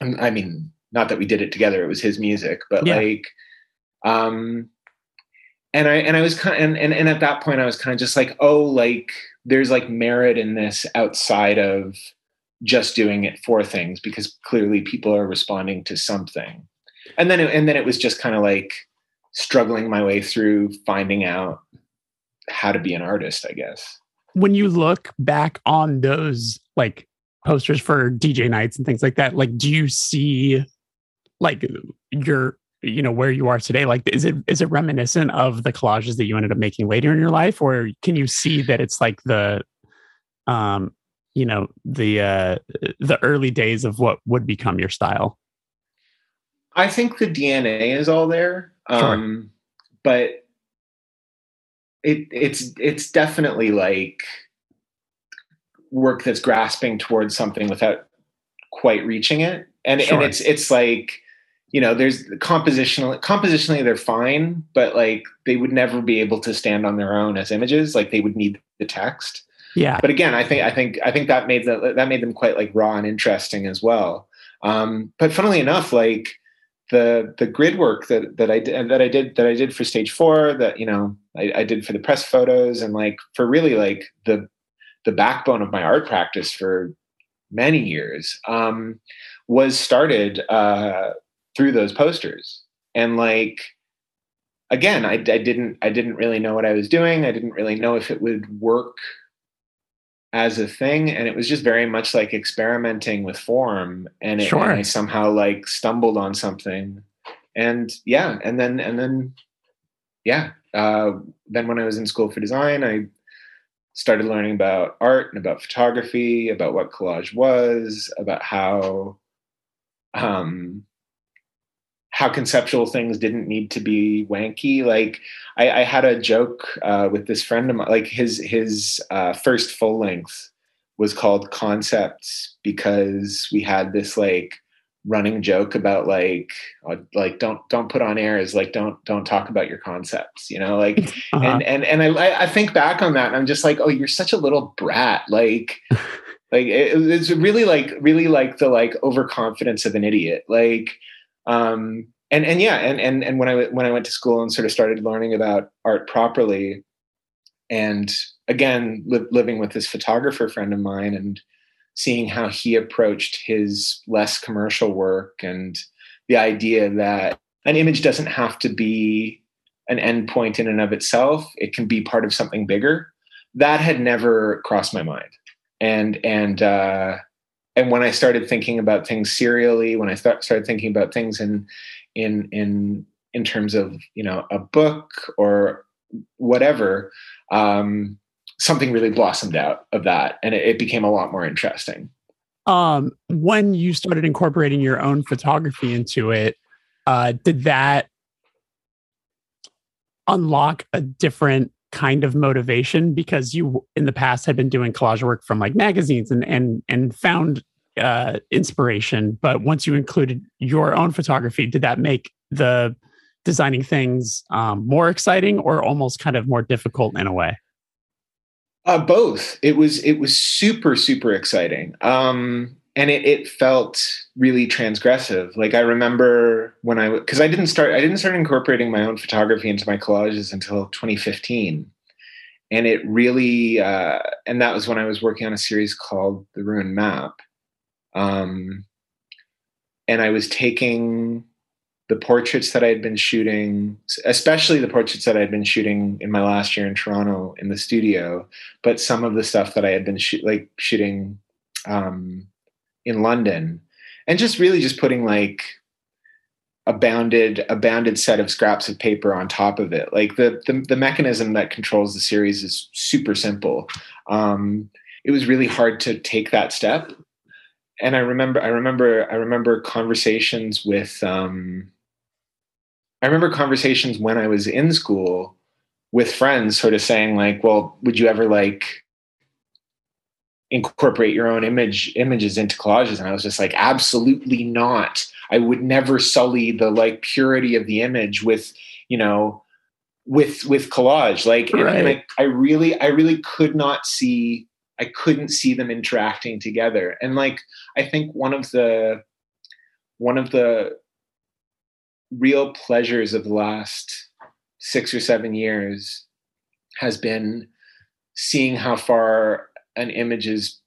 I mean, not that we did it together; it was his music, but yeah. like, um, and I and I was kind of, and, and and at that point, I was kind of just like, oh, like there's like merit in this outside of just doing it for things because clearly people are responding to something. And then, it, and then it was just kind of like struggling my way through finding out how to be an artist, I guess. When you look back on those like posters for DJ nights and things like that, like do you see like your you know where you are today? Like is it is it reminiscent of the collages that you ended up making later in your life? Or can you see that it's like the um you know the uh the early days of what would become your style? I think the dna is all there sure. um but it it's it's definitely like work that's grasping towards something without quite reaching it. And sure. and it's it's like you know there's compositionally compositionally they're fine but like they would never be able to stand on their own as images. Like they would need the text. Yeah. But again i think i think i think that made the, that made them quite like raw and interesting as well. Um, but funnily enough like the the grid work that that i did that i did that i did for stage four that you know I, I did for the press photos and like for really like the the backbone of my art practice for many years um, was started uh, through those posters. And like again I, I didn't i didn't really know what i was doing. I didn't really know if it would work as a thing and it was just very much like experimenting with form and, it, sure. and i somehow like stumbled on something and yeah and then and then yeah uh, then when i was in school for design i started learning about art and about photography about what collage was about how um, how conceptual things didn't need to be wanky. Like I, I had a joke uh, with this friend of mine. Like his his uh, first full length was called Concepts because we had this like running joke about like uh, like don't don't put on airs like don't don't talk about your concepts you know like uh-huh. and and and I I think back on that and I'm just like oh you're such a little brat like like it, it's really like really like the like overconfidence of an idiot like um, and and yeah, and and and when I when I went to school and sort of started learning about art properly, and again li- living with this photographer friend of mine and seeing how he approached his less commercial work and the idea that an image doesn't have to be an endpoint in and of itself it can be part of something bigger that had never crossed my mind. And and uh and when I started thinking about things serially, when I started thinking about things in in in in terms of you know a book or whatever, um, something really blossomed out of that, and it, it became a lot more interesting. Um, when you started incorporating your own photography into it, uh, did that unlock a different kind of motivation because you in the past had been doing collage work from like magazines and and and found uh, inspiration but once you included your own photography did that make the designing things um, more exciting or almost kind of more difficult in a way? Uh, both. It was it was super super exciting. Um, and it, it felt really transgressive. Like i remember when i because i didn't start i didn't start incorporating my own photography into my collages until 2015 and it really uh, and that was when i was working on a series called the ruined map. Um, and i was taking the portraits that i had been shooting especially the portraits that i had been shooting in my last year in toronto in the studio but some of the stuff that i had been sh- like shooting um, in London, and just really just putting like a bounded a bounded set of scraps of paper on top of it. Like the the, the mechanism that controls the series is super simple. Um, it was really hard to take that step, and I remember I remember I remember conversations with. Um, I remember conversations when I was in school with friends, sort of saying like, "Well, would you ever like incorporate your own image images into collages. And i was just like absolutely not. I would never sully the like purity of the image with you know with with collage. Like right. and, and I, I really i really could not see i couldn't see them interacting together. And like i think one of the one of the real pleasures of the last six or seven years has been seeing how far an image's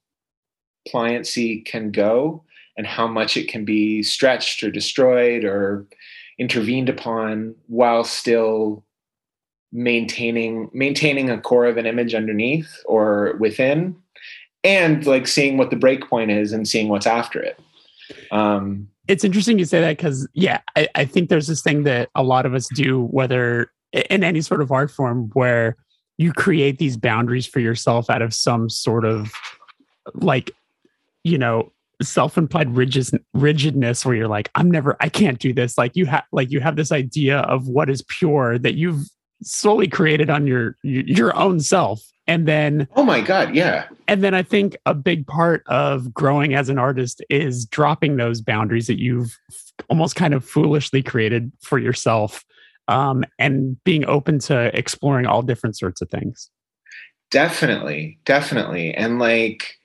pliancy can go and how much it can be stretched or destroyed or intervened upon while still maintaining maintaining a core of an image underneath or within and like seeing what the break point is and seeing what's after it. Um it's interesting you say that because yeah I, I think there's this thing that a lot of us do whether in any sort of art form where you create these boundaries for yourself out of some sort of like you know self-implied rigid, rigidness where you're like i'm never i can't do this. Like you have like you have this idea of what is pure that you've slowly created on your your own self. And then oh my god yeah. and then i think a big part of growing as an artist is dropping those boundaries that you've almost kind of foolishly created for yourself um, and being open to exploring all different sorts of things definitely definitely and like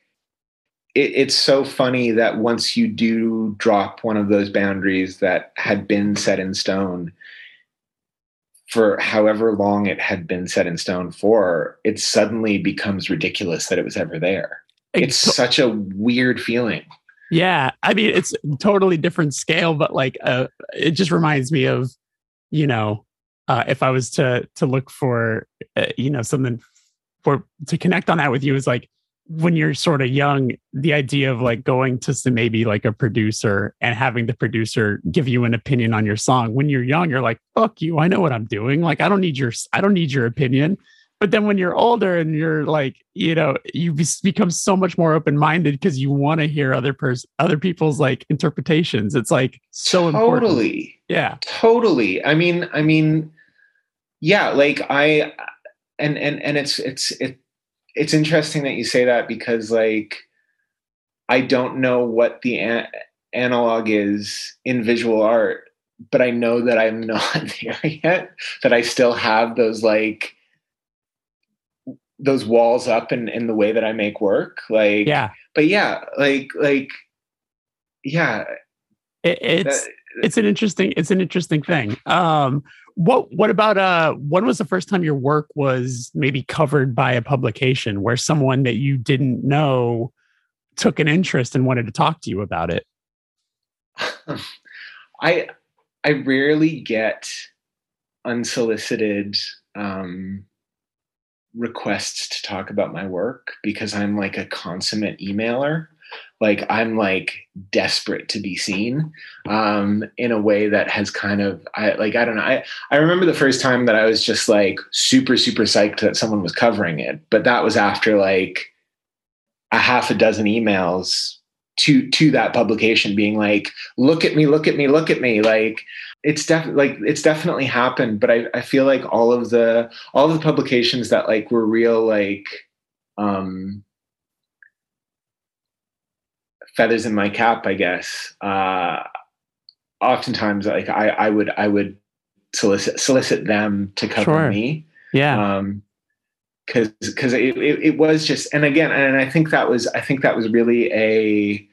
it, it's so funny that once you do drop one of those boundaries that had been set in stone for however long it had been set in stone for, it suddenly becomes ridiculous that it was ever there. It's such a weird feeling. Yeah, I mean, it's totally different scale, but like, uh, it just reminds me of, you know, uh, if I was to to look for, uh, you know, something for to connect on that with you is like when you're sort of young, the idea of like going to some, maybe like a producer and having the producer give you an opinion on your song. When you're young, you're like, fuck you, I know what I'm doing. Like, I don't need your, I don't need your opinion. But then when you're older and you're like, you know, you become so much more open minded because you want to hear other person, other people's like interpretations. It's like so totally. important. Totally. Yeah. Totally. I mean, I mean, yeah, like I, and, and, and it's, it's, it, it's interesting that you say that because like I don't know what the an- analog is in visual art, but I know that I'm not there yet. That I still have those like those walls up in in the way that I make work. Like yeah, but yeah, like like yeah, it, it's that, it's an interesting it's an interesting thing. Um, what what about uh when was the first time your work was maybe covered by a publication where someone that you didn't know took an interest and wanted to talk to you about it i i rarely get unsolicited um requests to talk about my work because i'm like a consummate emailer. Like i'm like desperate to be seen um, in a way that has kind of i like i don't know. I, I remember the first time that i was just like super super psyched that someone was covering it but that was after like a half a dozen emails to to that publication being like look at me look at me look at me like it's definitely like it's definitely happened but I, I feel like all of the all of the publications that like were real like um feathers in my cap, I guess. Uh, oftentimes, like I, I would, I would solicit solicit them to cover sure. me. Yeah. Um, because because it, it, it was just and again and I think that was I think that was really a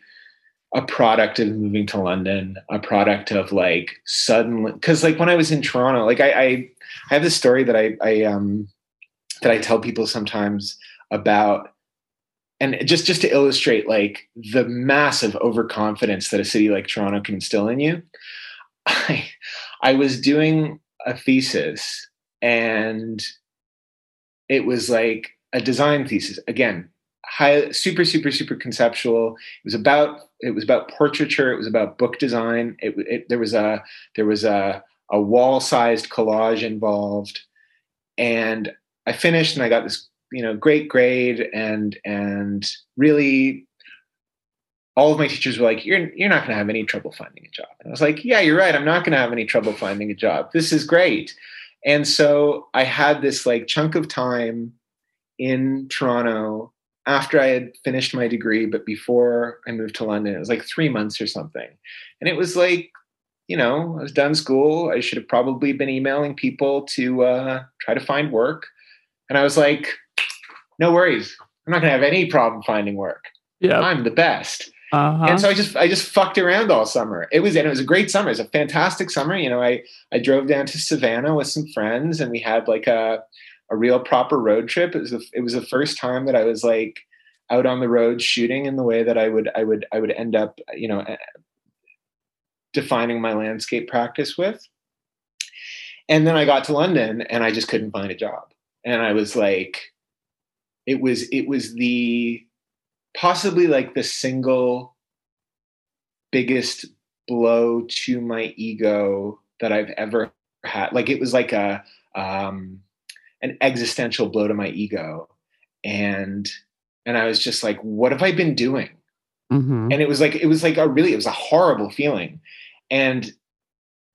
a product of moving to London, a product of like suddenly because like when I was in Toronto, like I, I I have this story that I I um that I tell people sometimes about and just just to illustrate like the massive overconfidence that a city like Toronto can instill in you, I I was doing a thesis and it was like a design thesis. Again high super super super conceptual. It was about it was about portraiture. It was about book design. It, it there was a there was a a wall sized collage involved. And i finished and i got this you know great grade and and really all of my teachers were like you're you're not going to have any trouble finding a job. And i was like yeah you're right. I'm not going to have any trouble finding a job. This is great. And so i had this like chunk of time in toronto after i had finished my degree but before i moved to london it was like 3 months or something and it was like you know i was done school i should have probably been emailing people to uh, try to find work and i was like no worries. I'm not going to have any problem finding work. Yeah, I'm the best. Uh-huh. And so I just I just fucked around all summer. It was and it was a great summer. It was a fantastic summer. You know, I I drove down to Savannah with some friends and we had like a a real proper road trip. It was the, it was the first time that I was like out on the road shooting in the way that I would I would I would end up you know defining my landscape practice with. And then I got to London and I just couldn't find a job. And I was like, it was it was the possibly like the single biggest blow to my ego that I've ever had. Like it was like a um, an existential blow to my ego, and and I was just like, what have I been doing? Mm-hmm. And it was like it was like a really it was a horrible feeling, and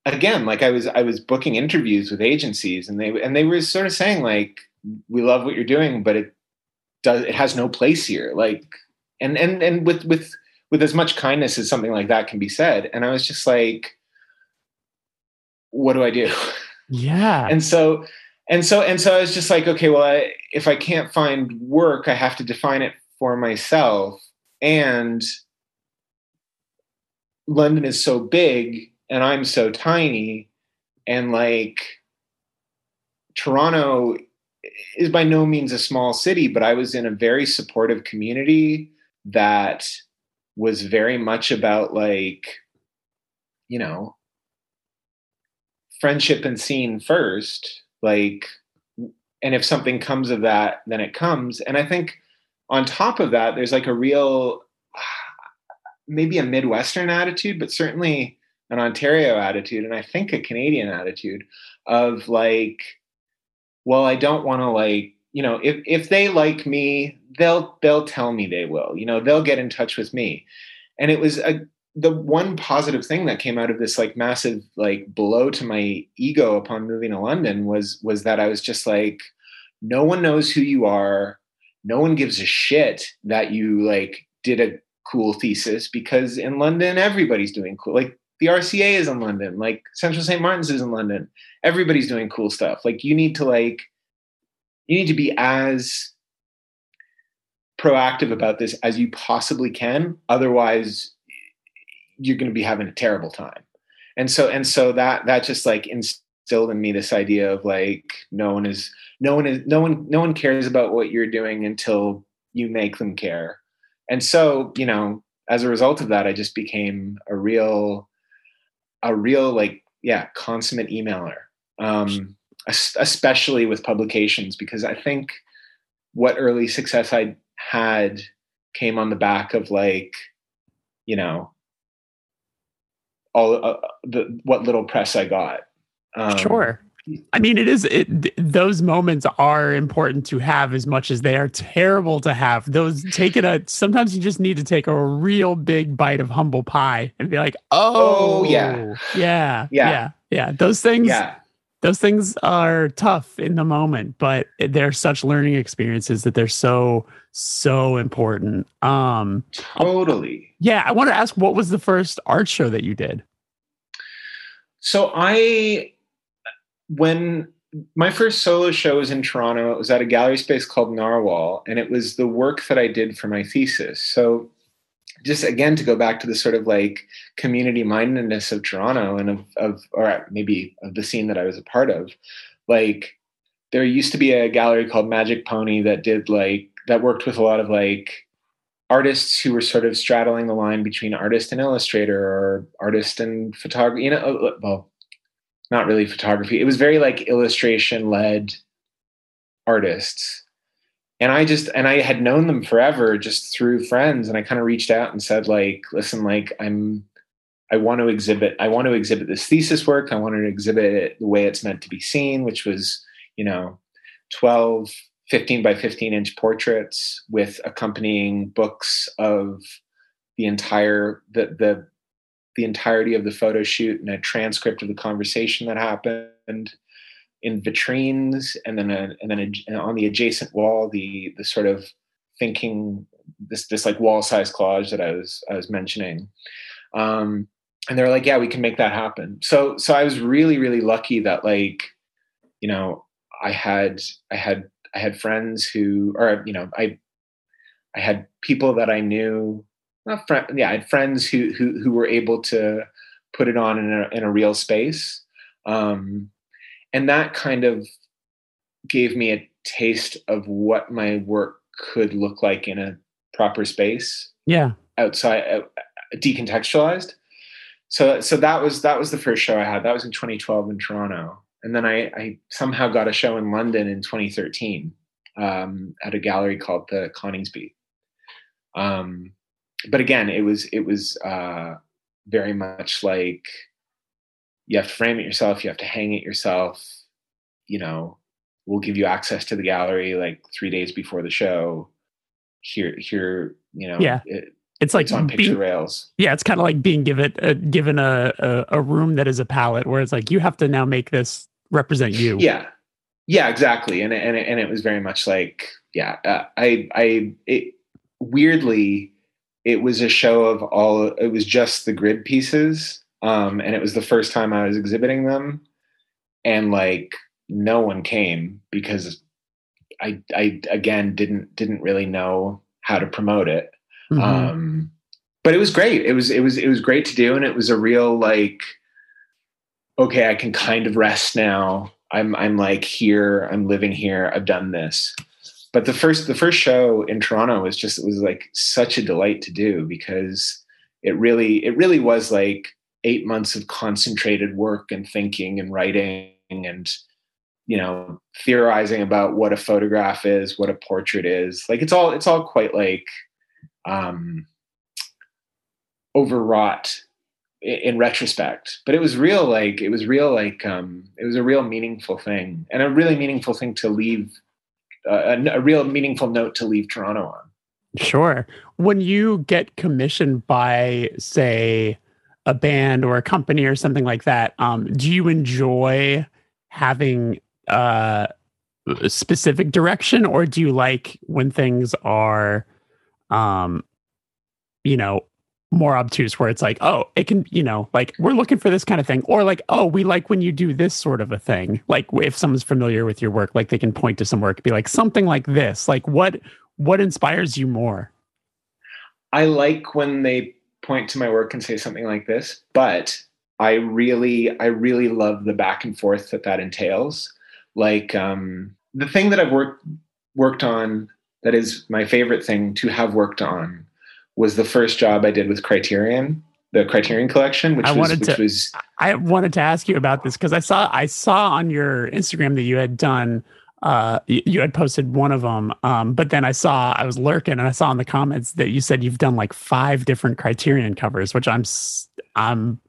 again like I was I was booking interviews with agencies, and they and they were sort of saying like we love what you're doing, but it does it has no place here. Like and and and with with with as much kindness as something like that can be said. And I was just like, what do I do? Yeah. and so and so and so I was just like, okay, well, I, if I can't find work, I have to define it for myself. And London is so big and I'm so tiny and like Toronto is by no means a small city, but I was in a very supportive community that was very much about like, you know, friendship and scene first. Like, and if something comes of that, then it comes. And I think on top of that, there's like a real, maybe a Midwestern attitude, but certainly an Ontario attitude, and I think a Canadian attitude of like, well, I don't want to like, you know, if if they like me, they'll they'll tell me they will. You know, they'll get in touch with me. And it was a the one positive thing that came out of this like massive like blow to my ego upon moving to London was was that I was just like no one knows who you are. No one gives a shit that you like did a cool thesis because in London everybody's doing cool like the RCA is in London like Central St Martin's is in London. Everybody's doing cool stuff. Like you need to like you need to be as proactive about this as you possibly can. Otherwise you're going to be having a terrible time. And so and so that that just like instilled in me this idea of like no one is no one is no one no one cares about what you're doing until you make them care. And so you know as a result of that i just became a real a real like yeah consummate emailer. Um especially with publications because i think what early success i had came on the back of like you know all uh, the what little press I got. Um, sure. I mean, it is. It, those moments are important to have as much as they are terrible to have. Those take it a. Sometimes you just need to take a real big bite of humble pie and be like, "Oh, oh yeah, yeah, yeah, yeah, yeah." Those things. Yeah those things are tough in the moment, but they're such learning experiences that they're so so important. Um totally. Yeah, I want to ask what was the first art show that you did? So I when my first solo show was in Toronto, it was at a gallery space called Narwhal, and it was the work that I did for my thesis. So just again to go back to the sort of like community mindedness of Toronto and of, of or maybe of the scene that I was a part of, like there used to be a gallery called Magic Pony that did like that worked with a lot of like artists who were sort of straddling the line between artist and illustrator or artist and photography. You know, uh, uh, well, not really photography. It was very like illustration led artists and I just and I had known them forever just through friends and I kind of reached out and said like listen like I'm I want to exhibit I want to exhibit this thesis work. I wanted to exhibit it the way it's meant to be seen which was you know 12 15 by 15 inch portraits with accompanying books of the entire the the the entirety of the photo shoot and a transcript of the conversation that happened in vitrines and then a, and then a, on the adjacent wall the the sort of thinking this this like wall size collage that I was I was mentioning. Um, and they're like, yeah, we can make that happen. So so I was really really lucky that like you know I had I had I had friends who or you know I I had people that I knew not friend yeah I had friends who who who were able to put it on in a in a real space. Um, and that kind of gave me a taste of what my work could look like in a proper space Yeah. outside uh, decontextualized. So so that was that was the first show i had. That was in 2012 in toronto. And then i i somehow got a show in london in 2013 um, at a gallery called the coningsby. Um, but again it was it was uh, very much like you have to frame it yourself you have to hang it yourself you know we'll give you access to the gallery like three days before the show. Here here you know Yeah. it, It's like it's on picture being, rails. Yeah, it's kind of like being given uh, given a, a a room that is a palette where it's like you have to now make this represent you. yeah. Yeah exactly. And it, and and it was very much like yeah uh, i i it, weirdly it was a show of all it was just the grid pieces um and it was the first time i was exhibiting them. And like no one came because i i again didn't didn't really know how to promote it. Mhm. um but it was great. It was it was it was great to do. And it was a real like okay i can kind of rest now. I'm i'm like here. I'm living here. I've done this. But the first the first show in toronto was just it was like such a delight to do because it really it really was like eight months of concentrated work and thinking and writing and you know theorizing about what a photograph is what a portrait is. Like it's all it's all quite like um overwrought in retrospect. But it was real like it was real like um it was a real meaningful thing and a really meaningful thing to leave uh, a, a real meaningful note to leave toronto on. Sure. When you get commissioned by, say, a band or a company or something like that, um, do you enjoy having uh, a specific direction, or do you like when things are, um, you know, more obtuse, where it's like, oh, it can, you know, like we're looking for this kind of thing, or like, oh, we like when you do this sort of a thing. Like if someone's familiar with your work, like they can point to some work, be like something like this. Like what what inspires you more? I like when they point to my work and say something like this, but I really, I really love the back and forth that that entails. Like um, the thing that I've worked worked on that is my favorite thing to have worked on was the first job I did with Criterion, the Criterion Collection, which I was which to- was I wanted to ask you about this because I saw I saw on your Instagram that you had done uh y- you had posted one of them um but then I saw I was lurking and I saw in the comments that you said you've done like five different criterion covers which I'm I'm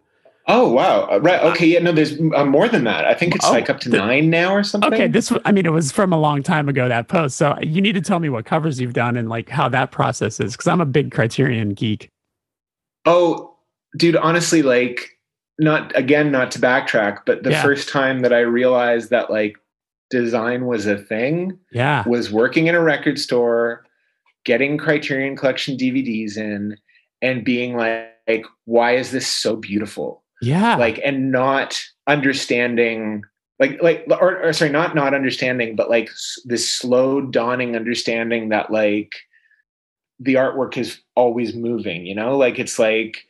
oh wow. Uh, right. Okay. Yeah. No there's uh, more than that. I think it's Oh, like up to the- nine now or something. okay. This I mean it was from a long time ago that post. So you need to tell me what covers you've done and like how that process is because I'm a big criterion geek. Oh, dude, honestly, like, not again, not to backtrack, but the Yeah. first time that I realized that like design was a thing yeah was working in a record store, getting Criterion Collection DVDs in, and being like, like why is this so beautiful? yeah Like, and not understanding. Like, like, or, or sorry, not not understanding, but like s- this slow dawning understanding that like the artwork is always moving. You know, like it's like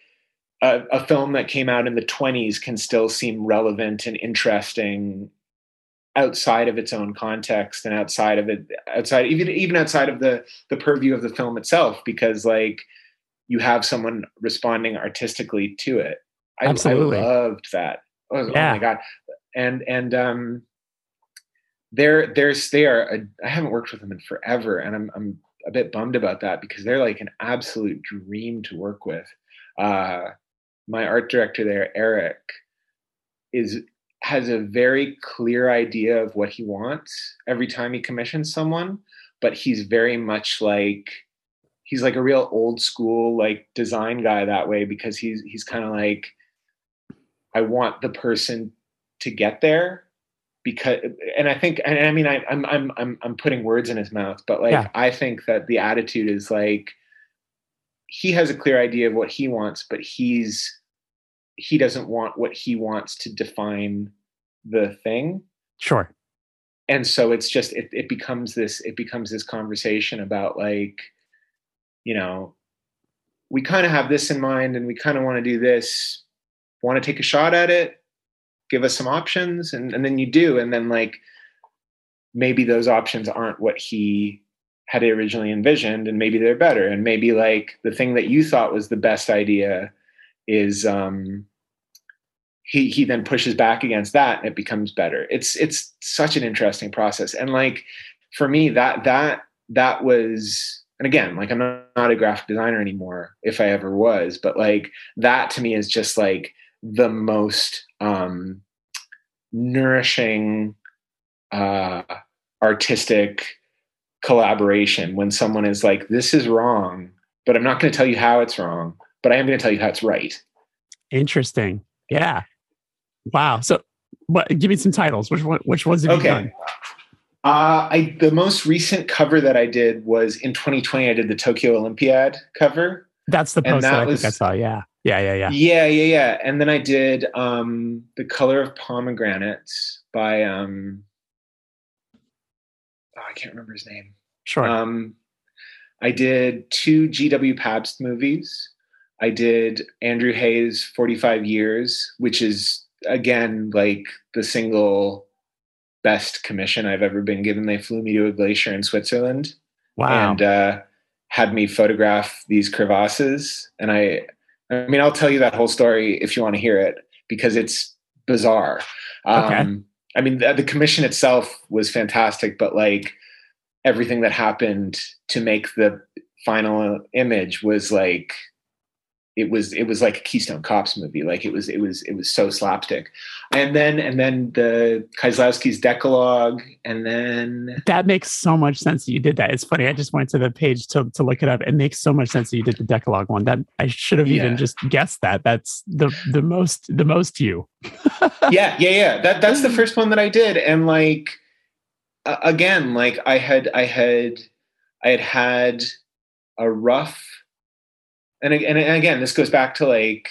a, a film that came out in the 20s can still seem relevant and interesting outside of its own context and outside of it outside even even outside of the the purview of the film itself because like you have someone responding artistically to it. I, Absolutely. I loved that. Oh, oh my god. And and um they're there's they are a, i haven't worked with them in forever and i'm i'm a bit bummed about that because they're like an absolute dream to work with. Uh my art director there eric is has a very clear idea of what he wants every time he commissions someone but he's very much like he's like a real old school like design guy that way because he's he's kind of like i want the person to get there because and i think and i mean I, i'm i'm i'm i'm putting words in his mouth but like Yeah. i think that the attitude is like he has a clear idea of what he wants but he's he doesn't want what he wants to define the thing. Sure. And so it's just it, it becomes this it becomes this conversation about like you know we kind of have this in mind and we kind of want to do this. Want to take a shot at it? Give us some options. And, and then you do. And then like maybe those options aren't what he had originally envisioned and maybe they're better. And maybe like the thing that you thought was the best idea is um he he then pushes back against that and it becomes better it's it's such an interesting process and like for me that that that was and again like i'm not, a graphic designer anymore if i ever was but like that to me is just like the most um nourishing uh artistic collaboration when someone is like, this is wrong, but I'm not going to tell you how it's wrong, but I am going to tell you how it's right. Interesting. Yeah. Wow. So, what? Give me some titles. Which one? Which ones have okay. you done? Uh, I the most recent cover that I did was in 2020. I did the Tokyo Olympiad cover. That's the post that, that I was, think I saw. Yeah, yeah, yeah, yeah. Yeah, yeah, yeah. And then I did um, the color of pomegranates by um, oh, I can't remember his name. Sure. Um, I did two G.W. Pabst movies. I did Andrew Haigh's 45 Years, which is again like the single best commission I've ever been given. They flew me to a glacier in Switzerland. Wow. And uh, had me photograph these crevasses. And I, I mean, I'll tell you that whole story if you want to hear it because it's bizarre. Okay. Um, I mean, the, the commission itself was fantastic, but like everything that happened to make the final image was like it was it was like a Keystone Cops movie. Like it was it was it was so slapstick. And then and then the Kieslowski's Decalogue, and then that makes so much sense that you did that. It's funny. I just went to the page to to look it up. It makes so much sense that you did the Decalogue one. That I should have yeah. even just guessed that. That's the the most the most you. yeah, yeah, yeah. That that's the first one that I did, and like uh, again, like I had I had I had had a rough and and again, this goes back to like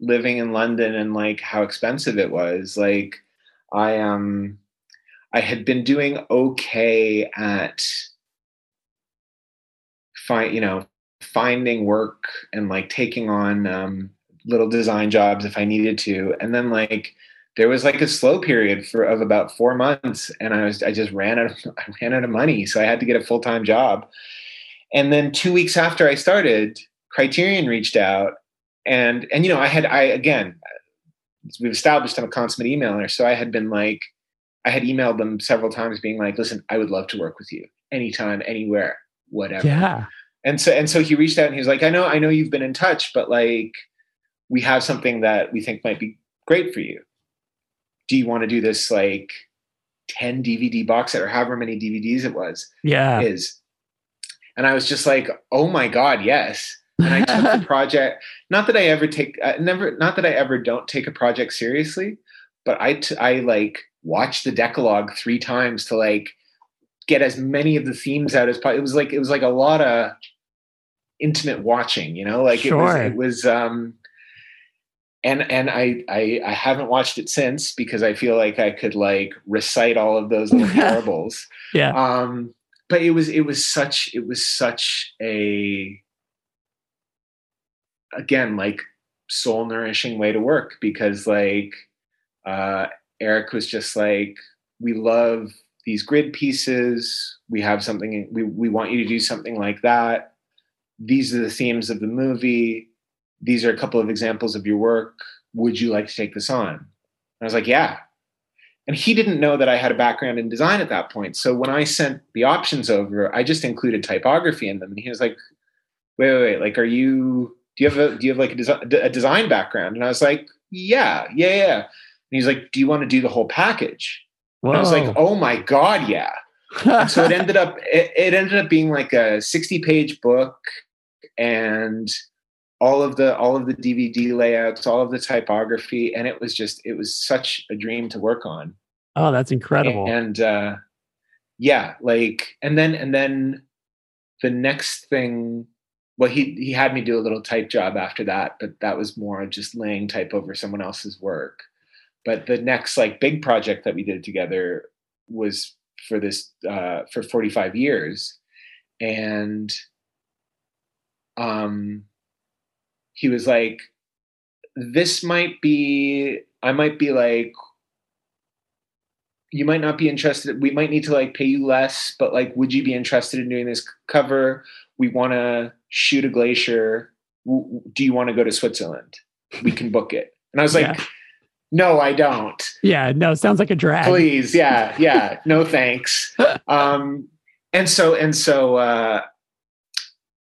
living in London and like how expensive it was. Like I um I had been doing okay at find you know finding work and like taking on um, little design jobs if I needed to, and then like there was like a slow period for of about four months, and I was I just ran out of I ran out of money, so I had to get a full time job. And then two weeks after I started, Criterion reached out, and and you know I had I again we've established I'm a consummate emailer, so I had been like I had emailed them several times, being like, "Listen, I would love to work with you anytime, anywhere, whatever." Yeah. And so and so he reached out and he was like, "I know, I know you've been in touch, but like we have something that we think might be great for you. Do you want to do this like 10 DVD box set or however many DVDs it was? Yeah. Is and I was just like, oh my God, yes and I took the project. Not that I ever take, uh, never, not that I ever don't take a project seriously, but I, t- I like watched the Decalogue three times to like get as many of the themes out as possible. It was like it was like a lot of intimate watching, you know, like sure. it was. It was um, and and I, I I haven't watched it since because I feel like I could like recite all of those little parables. yeah. Um, but it was it was such it was such a again like soul nourishing way to work because like uh, Eric was just like, we love these grid pieces. We have something. We we want you to do something like that. These are the themes of the movie. These are a couple of examples of your work. Would you like to take this on? And I was like, yeah. And he didn't know that I had a background in design at that point. So when I sent the options over, I just included typography in them. And he was like, wait, wait, wait. Like, are you do you have a do you have like a, desi- a design background? And I was like, yeah, yeah, yeah. And he's like, do you want to do the whole package? And I was like, oh my god, yeah. so it ended up it, it ended up being like a 60 page book and all of the all of the DVD layouts, all of the typography, and it was just it was such a dream to work on. Oh, that's incredible. And uh yeah, like and then and then the next thing well he he had me do a little type job after that but that was more just laying type over someone else's work but the next like big project that we did together was for this uh, for 45 years and um he was like this might be i might be like you might not be interested. We might need to like pay you less, but like, would you be interested in doing this cover? We want to shoot a glacier. Do you want to go to Switzerland? We can book it. And I was like, yeah. no, I don't. Yeah, no, sounds like a drag. Please, yeah, yeah, no thanks. Um, and so and so, uh,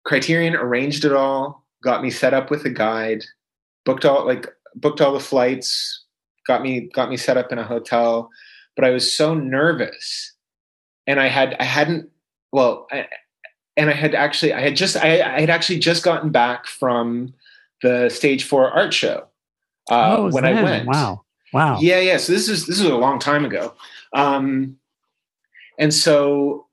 Criterion arranged it all, got me set up with a guide, booked all like booked all the flights, got me got me set up in a hotel but I was so nervous, and I had I hadn't well, I, and I had actually I had just I, I, had actually just gotten back from the stage four art show uh, oh, when I went. Wow, wow, yeah, yeah. So this is this is a long time ago, um, and so,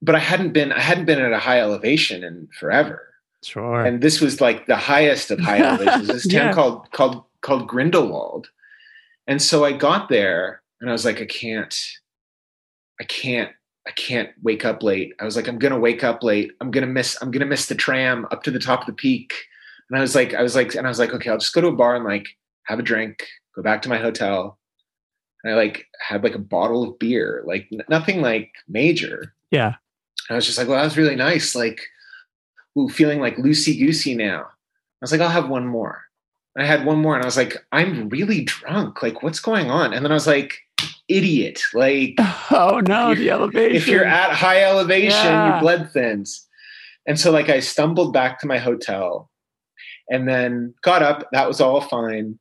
but I hadn't been I hadn't been at a high elevation in forever. Sure. And this was like the highest of high elevations. This town yeah. called called called Grindelwald. And so I got there and I was like, I can't, I can't, I can't wake up late. I was like, I'm gonna wake up late. I'm gonna miss, I'm gonna miss the tram up to the top of the peak. And I was like, I was like, and I was like, okay, I'll just go to a bar and like have a drink, go back to my hotel. And I like had like a bottle of beer, like n- nothing like major. Yeah. And I was just like, well, that was really nice. Like, ooh, feeling like loosey goosey now. I was like, I'll have one more. I had one more and I was like, I'm really drunk. Like, what's going on? And then I was like, idiot. Like, oh no, the elevation. If you're at high elevation, yeah. your blood thins. And so, like, I stumbled back to my hotel and then got up. That was all fine.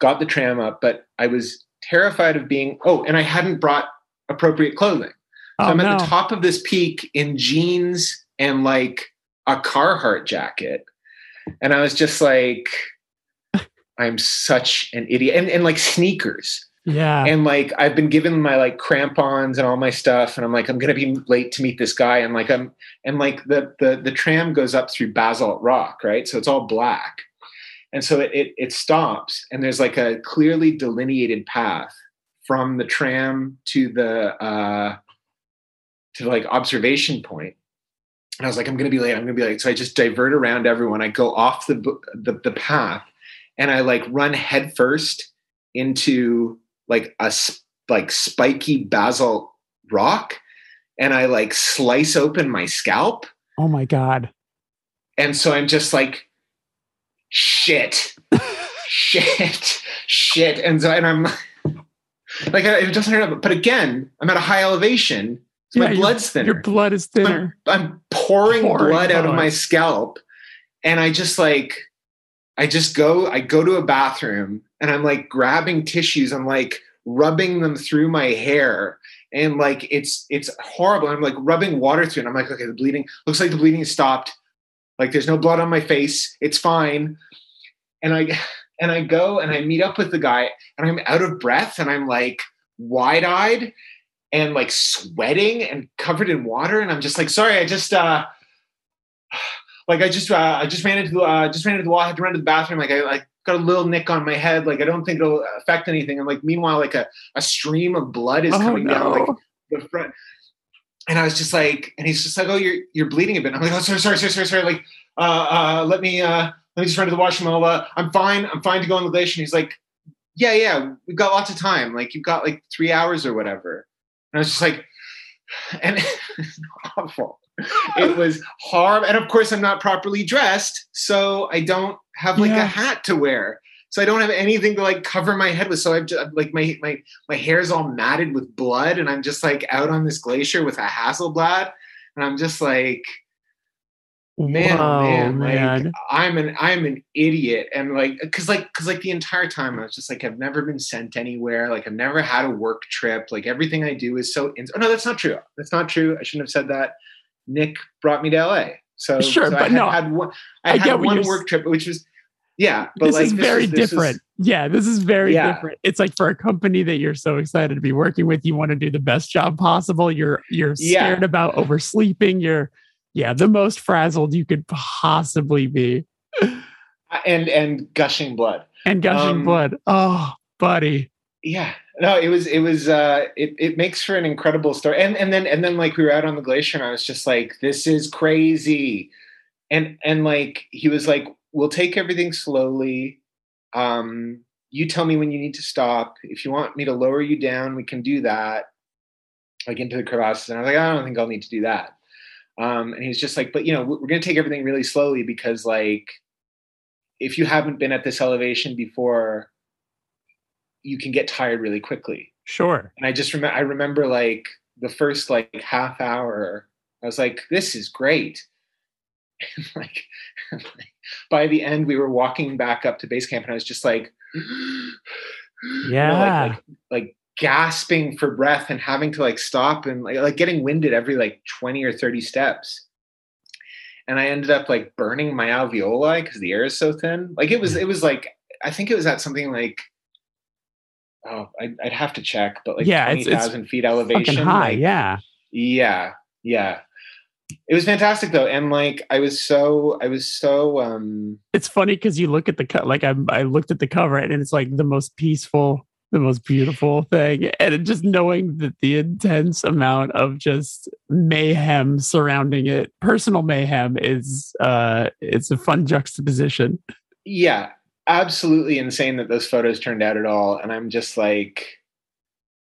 Got the tram up, but I was terrified of being, oh, and I hadn't brought appropriate clothing. So oh, I'm at no. the top of this peak in jeans and like a Carhartt jacket. And I was just like, I'm such an idiot. And, and like sneakers. Yeah. And like I've been given my like crampons and all my stuff, and I'm like, I'm gonna be late to meet this guy. And like I'm and like the the the tram goes up through basalt rock, right? So it's all black. And so it it, it stops and there's like a clearly delineated path from the tram to the uh to like observation point. And I was like, I'm gonna be late, I'm gonna be late. So I just divert around everyone. I go off the the, the path and I like run headfirst into like a like spiky basalt rock and I like slice open my scalp. Oh my god. And so I'm just like shit. shit. Shit. And so and I'm like it doesn't hurt but again, I'm at a high elevation. So yeah, my blood's thinner. Your blood is thinner. I'm, I'm pouring, pouring, blood out of my scalp. And I just like I just go, I go to a bathroom and I'm like grabbing tissues. I'm like rubbing them through my hair. And like it's it's horrible. I'm like rubbing water through it. I'm like, okay, the bleeding looks like the bleeding stopped. Like there's no blood on my face. It's fine. And I and I go and I meet up with the guy and I'm out of breath and I'm like wide-eyed and like sweating and covered in water. And I'm just like, sorry, I just uh like I just uh, I just ran into uh, just ran into the wall. I had to run to the bathroom. Like I like got a little nick on my head. Like I don't think it'll affect anything. And like meanwhile, like a, a stream of blood is oh, coming no. down like the front. And I was just like, and he's just like, oh, you're you're bleeding a bit. I'm like, oh, sorry, sorry, sorry, sorry, sorry. Like, uh, uh, let me uh, let me just run to the washroom. I'll, uh, I'm fine. I'm fine to go on the glacier. And he's like, yeah, yeah, we've got lots of time. Like you've got like three hours or whatever. And I was just like, and it's awful it was horrible. And of course, I'm not properly dressed, so I don't have like yeah. a hat to wear. So I don't have anything to like cover my head with. So I've just, like my my my hair's all matted with blood, and I'm just like out on this glacier with a Hasselblad, and I'm just like, man, oh, man, man, like I'm an I'm an idiot, and like because like because like the entire time I was just like I've never been sent anywhere, like I've never had a work trip, like everything I do is so. Oh no, that's not true. That's not true. I shouldn't have said that. Nick brought me to LA. So sure, so but I had, no, had one, I, I had one work trip, which was yeah, but this like, is this very is, different. Is, yeah, this is very yeah. different. It's like for a company that you're so excited to be working with, you want to do the best job possible. You're you're scared yeah. about oversleeping. You're yeah, the most frazzled you could possibly be. and and gushing blood. And gushing um, blood. Oh, buddy. Yeah, no it was it was uh it, it makes for an incredible story and and then and then like we were out on the glacier and i was just like this is crazy and and like he was like we'll take everything slowly um you tell me when you need to stop. If you want me to lower you down, we can do that, like into the crevasses. And I was like, I don't think I'll need to do that. Um, and he's just like, but you know, we're going to take everything really slowly because like, if you haven't been at this elevation before, you can get tired really quickly. Sure. And I just remember, I remember like the first like half hour, I was like, this is great. And like, by the end, we were walking back up to base camp, and I was just like, yeah, you know, like, like, like gasping for breath and having to like stop and like, like getting winded every like 20 or 30 steps and i ended up like burning my alveoli because the air is so thin like it was hmm. it was like i think it was at something like oh i'd, I'd have to check but like Yeah, twenty it's feet elevation high. like, yeah. yeah yeah it was fantastic though and like i was so i was so um It's funny because you look at the co- like I I looked at the cover and it's like the most peaceful, the most beautiful thing, and just knowing that the intense amount of just mayhem surrounding it, personal mayhem, is uh it's a fun juxtaposition. yeah absolutely insane that those photos turned out at all. And i'm just like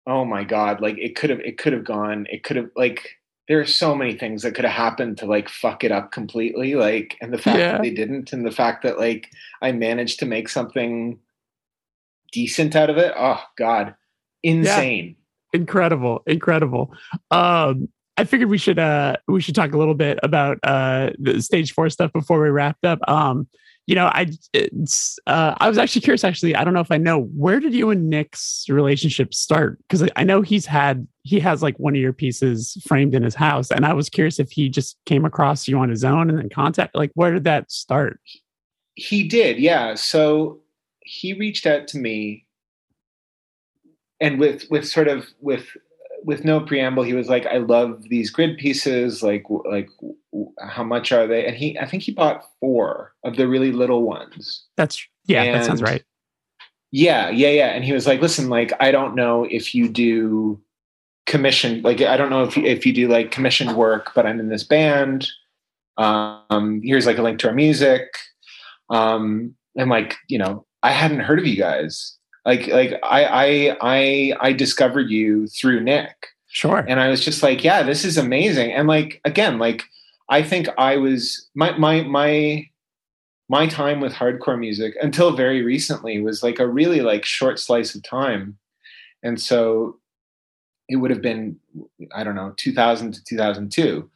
oh my god like it could have it could have gone it could have like there are so many things that could have happened to like fuck it up completely like and the fact Yeah. that they didn't and the fact that like i managed to make something decent out of it. Oh god. Insane. Incredible. Incredible. Um i figured we should uh we should talk a little bit about uh the stage four stuff before we wrapped up. Um you know i it's uh i was actually curious actually i don't know if i know where did you and nick's relationship start because i know he's had he has like one of your pieces framed in his house and i was curious if he just came across you on his own and then contact like where did that start He did, yeah. So he reached out to me, and with with sort of with with no preamble, he was like, "I love these grid pieces. Like like how much are they?" And he, I think he bought four of the really little ones. that's yeah that sounds right Yeah, yeah, yeah. And he was like, "Listen, like I don't know if you do commission, like I don't know if you, if you do like commissioned work, but I'm in this band. Um, here's like a link to our music. Um, and like you know, I hadn't heard of you guys. Like like I I I I discovered you through Nick, sure and I was just like, yeah, this is amazing. And like again, like I think I was my my my my time with hardcore music until very recently was like a really like short slice of time. And so it would have been I don't know 2000 to 2002.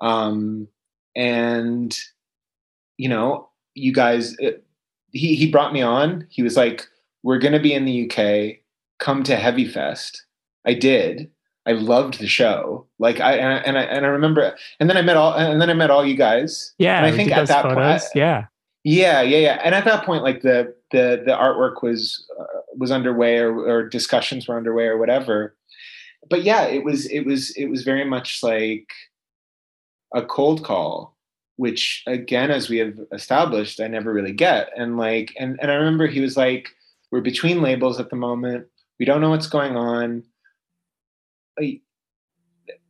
Um and you know, you guys it, he he brought me on. He was like we're going to be in the UK. Come to Hevy Fest. I did. I loved the show. Like I and I and I, and I remember and then I met all and then I met all you guys. yeah and I think at that photos. point- yeah Yeah, yeah, yeah. And at that point, like the the the artwork was uh, was underway, or, or discussions were underway, or whatever. But yeah, it was it was it was very much like a cold call, which again, as we have established, I never really get. And like, and and I remember he was like, "We're between labels at the moment. We don't know what's going on."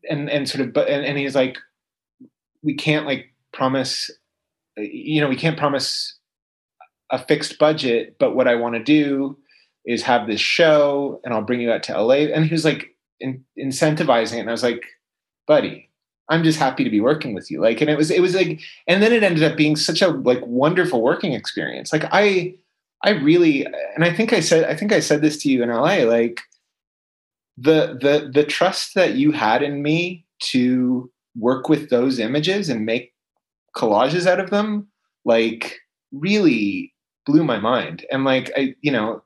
And and sort of, but and, and he's like, "We can't like promise you know, we can't promise a fixed budget, but what I want to do is have this show and I'll bring you out to LA. And he was like in, incentivizing it. And I was like, buddy, I'm just happy to be working with you. Like, and it was, it was like, and then it ended up being such a like wonderful working experience. Like I, I really, and I think I said, I think I said this to you in LA, like the, the, the trust that you had in me to work with those images and make collages out of them like really blew my mind. And like i you know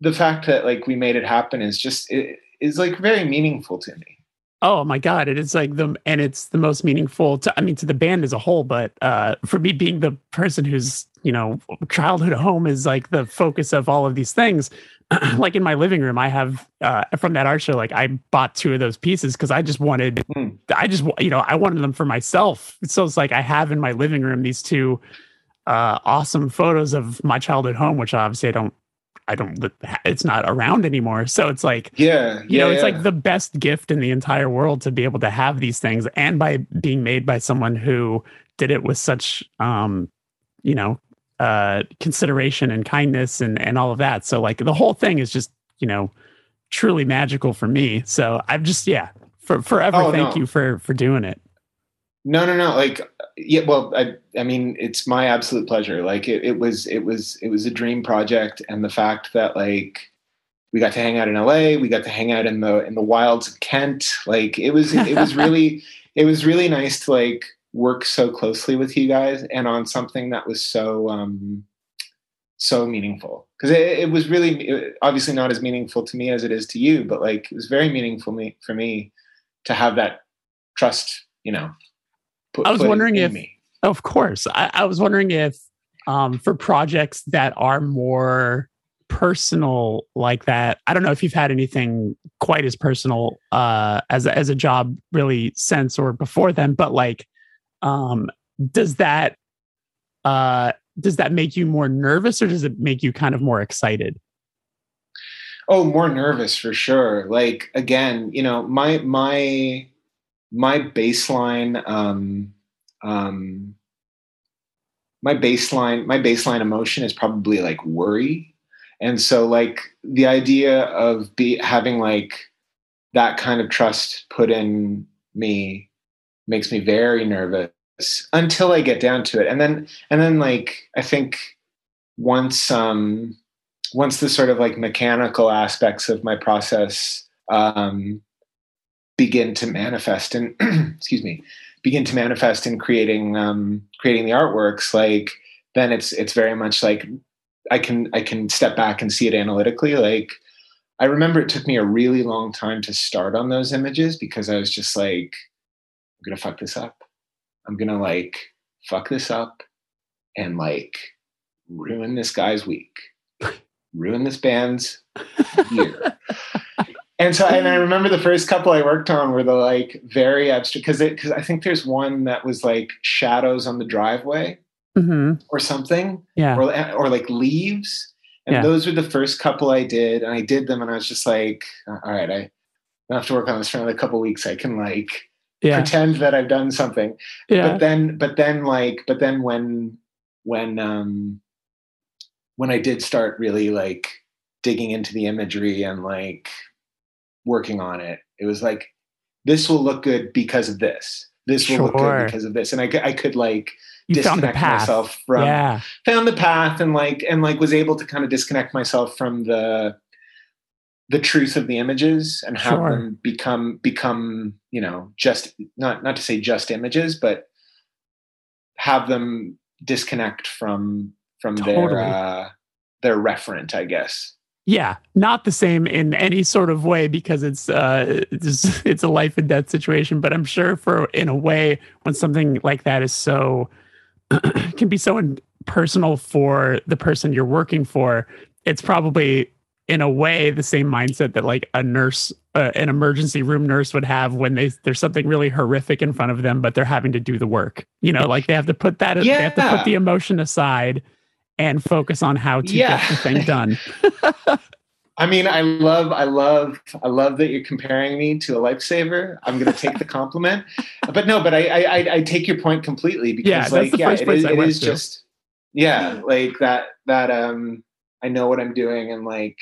the fact that like we made it happen is just it is like very meaningful to me Oh my god! It is like the and it's the most meaningful to I mean to the band as a whole, but uh, for me being the person whose you know childhood home is like the focus of all of these things. like in my living room, I have uh, from that art show. Like I bought two of those pieces because I just wanted, Hmm. I just you know I wanted them for myself. So it's like I have in my living room these two uh, awesome photos of my childhood home, which obviously I don't, I don't, it's not around anymore. So it's like yeah you yeah, know it's yeah. like the best gift in the entire world to be able to have these things and by being made by someone who did it with such um you know uh, consideration and kindness and and all of that. So like the whole thing is just you know truly magical for me. So I'm just yeah for forever. Oh, thank no. you for for doing it. No, no, no. Like, yeah. Well, I, I mean, it's my absolute pleasure. Like, it, it was, it was, it was a dream project, and the fact that like we got to hang out in LA, we got to hang out in the in the wilds of Kent. Like, it was, it was really, it was really nice to like work so closely with you guys and on something that was so um so meaningful because it, it, was really it, obviously not as meaningful to me as it is to you but like it was very meaningful me, for me to have that trust you know put, i was wondering if me. of course I, I, was wondering if um, for projects that are more personal like that i don't know if you've had anything quite as personal uh, as, as a job really since or before then but like um, does that uh, does that make you more nervous or does it make you kind of more excited oh more nervous for sure like again you know my my my baseline um um my baseline my baseline emotion is probably like worry and so like the idea of be having like that kind of trust put in me makes me very nervous until I get down to it. And then and then like I think once um once the sort of like mechanical aspects of my process um begin to manifest and excuse me begin to manifest in creating um creating the artworks like then it's it's very much like I can I can step back and see it analytically like I remember it took me a really long time to start on those images because I was just like I'm to fuck this up I'm gonna like fuck this up and like ruin this guy's week, ruin this band's year. and so, and I remember the first couple I worked on were the like very abstract because it because I think there's one that was like shadows on the driveway mm-hmm. or something, yeah, or or like leaves. And yeah. those were the first couple I did, and I did them, and I was just like, all right, I have to work on this for another couple weeks. I can like yeah. pretend that I've done something. Yeah. But then, but then, like, but then when when um when I did start really like digging into the imagery and like working on it, it was like this will look good because of this. This will sure. look good because of this, and I I could like you disconnect myself from yeah. found the path and like and like was able to kind of disconnect myself from the the truth of the images and have sure. them become become you know just not not to say just images but have them disconnect from from totally. their uh, their referent i guess yeah not the same in any sort of way because it's uh it's, it's a life and death situation but i'm sure for in a way when something like that is so can be so personal for the person you're working for it's probably in a way the same mindset that like a nurse uh, an emergency room nurse would have when they there's something really horrific in front of them but they're having to do the work you know like they have to put that yeah. they have to put the emotion aside and focus on how to yeah. get the thing done I mean, I love, I love, I love that you're comparing me to a lifesaver. I'm going to take the compliment, but no, but I, I, I take your point completely because, yeah, like, yeah, it is, it is just, yeah, like that, that, um, I know what I'm doing, and like,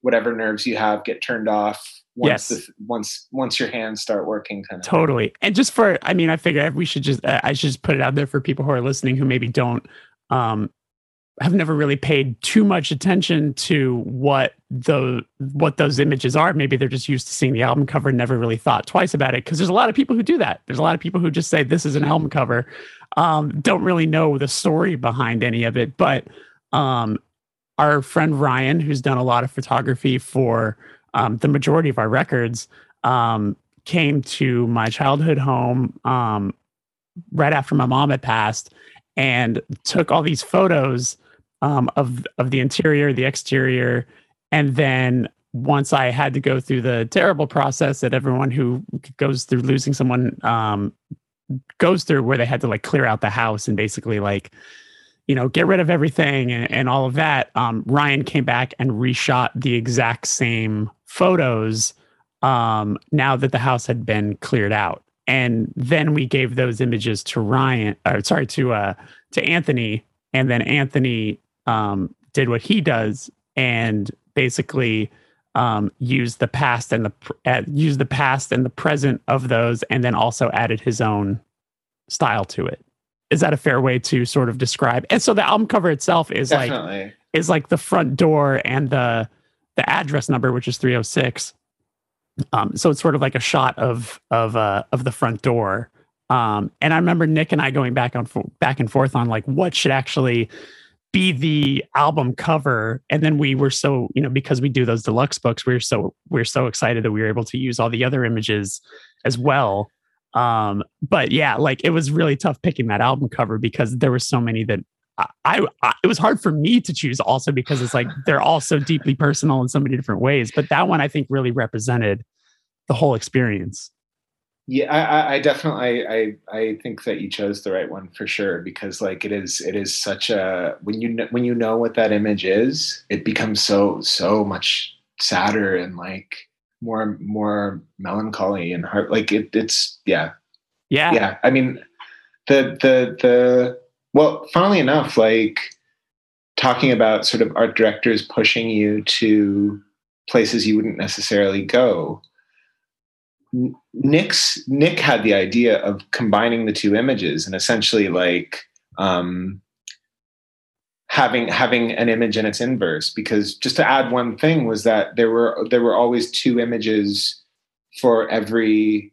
whatever nerves you have get turned off once yes. the, once once your hands start working kind of totally thing. and just for i mean i figure we should just uh, i should just put it out there for people who are listening who maybe don't um have never really paid too much attention to what the what those images are. Maybe they're just used to seeing the album cover and never really thought twice about it because there's a lot of people who do that. There's a lot of people who just say this is an album cover. Um don't really know the story behind any of it but um our friend Ryan, who's done a lot of photography for um, the majority of our records, um, came to my childhood home um, right after my mom had passed and took all these photos um, of of the interior, the exterior, and then once I had to go through the terrible process that everyone who goes through losing someone um, goes through, where they had to like clear out the house and basically like you know, get rid of everything and, and all of that. Um, Ryan came back and reshot the exact same photos um, now that the house had been cleared out. And then we gave those images to Ryan, or sorry, to uh, to Anthony, and then Anthony um, did what he does and basically um, used the past and the uh, used the past and the present of those, and then also added his own style to it. Is that a fair way to sort of describe? And so the album cover itself is Definitely. like is like the front door and the the address number, which is 306. Um, so it's sort of like a shot of of uh, of the front door. Um, and I remember Nick and I going back on back and forth on like what should actually be the album cover. And then we were so you know because we do those deluxe books we are so we are so excited that we were able to use all the other images as well. Um but yeah like it was really tough picking that album cover because there were so many that I, I, it was hard for me to choose also because it's like they're all so deeply personal in so many different ways. But that one i think really represented the whole experience yeah i i definitely i i think that you chose the right one for sure because like it is it is such a when you know when you know what that image is it becomes so so much sadder and like more more melancholy and heart like it it's yeah. Yeah. Yeah i mean the the the well funnily enough like talking about sort of art directors pushing you to places you wouldn't necessarily go Nick's Nick had the idea of combining the two images and essentially like um, having having an image in its inverse. Because just to add one thing was that there were there were always two images for every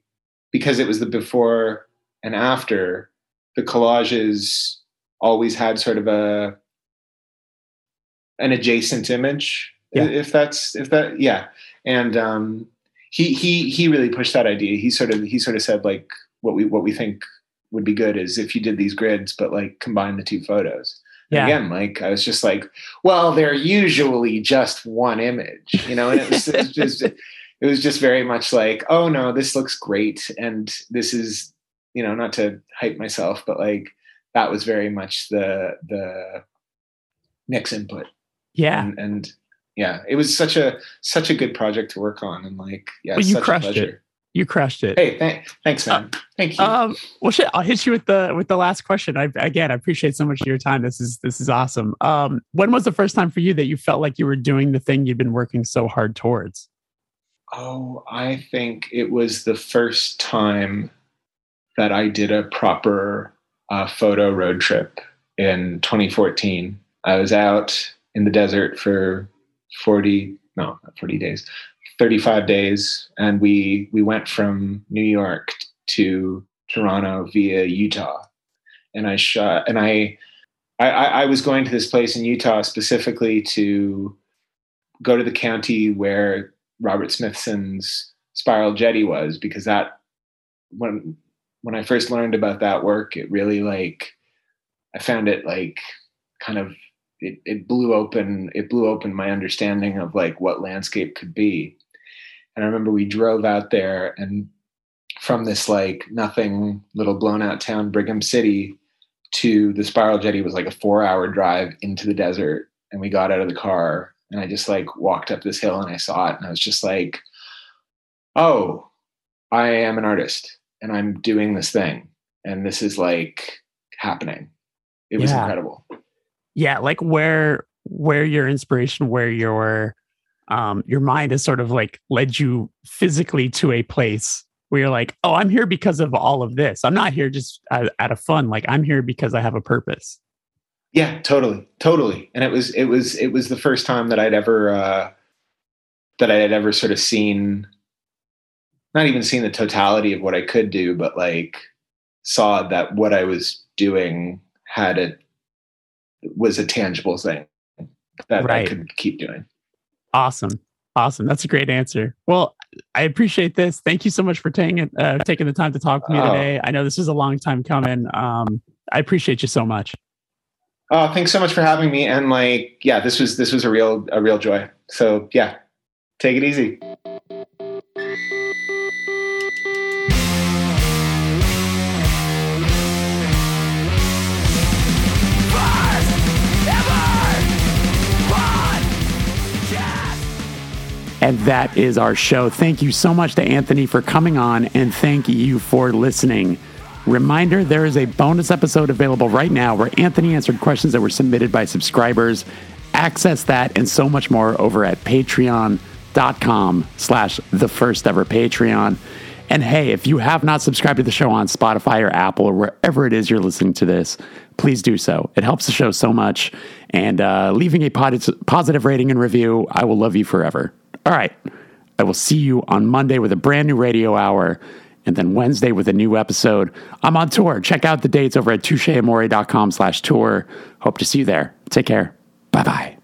because it was the before and after. The collages always had sort of a an adjacent image, yeah. if that's if that yeah, and um, he he he really pushed that idea. He sort of he sort of said like what we what we think would be good is if you did these grids, but like combine the two photos. Yeah. again, like I was just like, well, they're usually just one image, you know, and it was, it was just it was just very much like, oh no, this looks great, and this is you know not to hype myself, but like that was very much the the next input. Yeah, and, and yeah, it was such a such a good project to work on, and like yeah, well, you crushed it. You crushed it. Hey, th- thanks, man. Uh, Thank you. Um, well, shit, I'll hit you with the with the last question. I again, I appreciate so much of your time. This is this is awesome. Um, when was the first time for you that you felt like you were doing the thing you've been working so hard towards? Oh, I think it was the first time that I did a proper uh, photo road trip in 2014. I was out in the desert for 40 no not 40 days 35 days. And we we went from new york to toronto via utah. And i shot and i i i was going to this place in utah specifically to go to the county where robert smithson's spiral jetty was because that when when i first learned about that work it really like i found it like kind of it, it blew open it blew open my understanding of like what landscape could be. And i remember we drove out there and from this like nothing little blown out town brigham city to the spiral jetty was like a four hour drive into the desert. And we got out of the car and i just like walked up this hill and i saw it and i was just like oh i am an artist and i'm doing this thing. And this is like happening. It was yeah. incredible yeah like where where your inspiration where your um your mind has sort of like led you physically to a place where you're like oh i'm here because of all of this. I'm not here just out, out of fun. Like i'm here because i have a purpose. Yeah totally totally. And it was it was it was the first time that i'd ever uh that i had ever sort of seen not even seen the totality of what i could do but like saw that what i was doing had a was a tangible thing that right. I could keep doing. Awesome. Awesome. That's a great answer. Well, I appreciate this. Thank you so much for taking uh, taking the time to talk to me oh. today. I know this is a long time coming. Um, I appreciate you so much. Oh, thanks so much for having me. And like, yeah, this was this was a real a real joy. So yeah, take it easy. And that is our show. Thank you so much to Anthony for coming on, and thank you for listening. Reminder there is a bonus episode available right now where Anthony answered questions that were submitted by subscribers. Access that and so much more over at patreon.com slash the first ever Patreon. And hey, if you have not subscribed to the show on Spotify or Apple or wherever it is you're listening to this, please do so. It helps the show so much. And uh, leaving a positive rating and review, I will love you forever. All right. I will see you on Monday with a brand new radio hour and then Wednesday with a new episode. I'm on tour. Check out the dates over at toucheamore.com slash tour. Hope to see you there. Take care. Bye bye.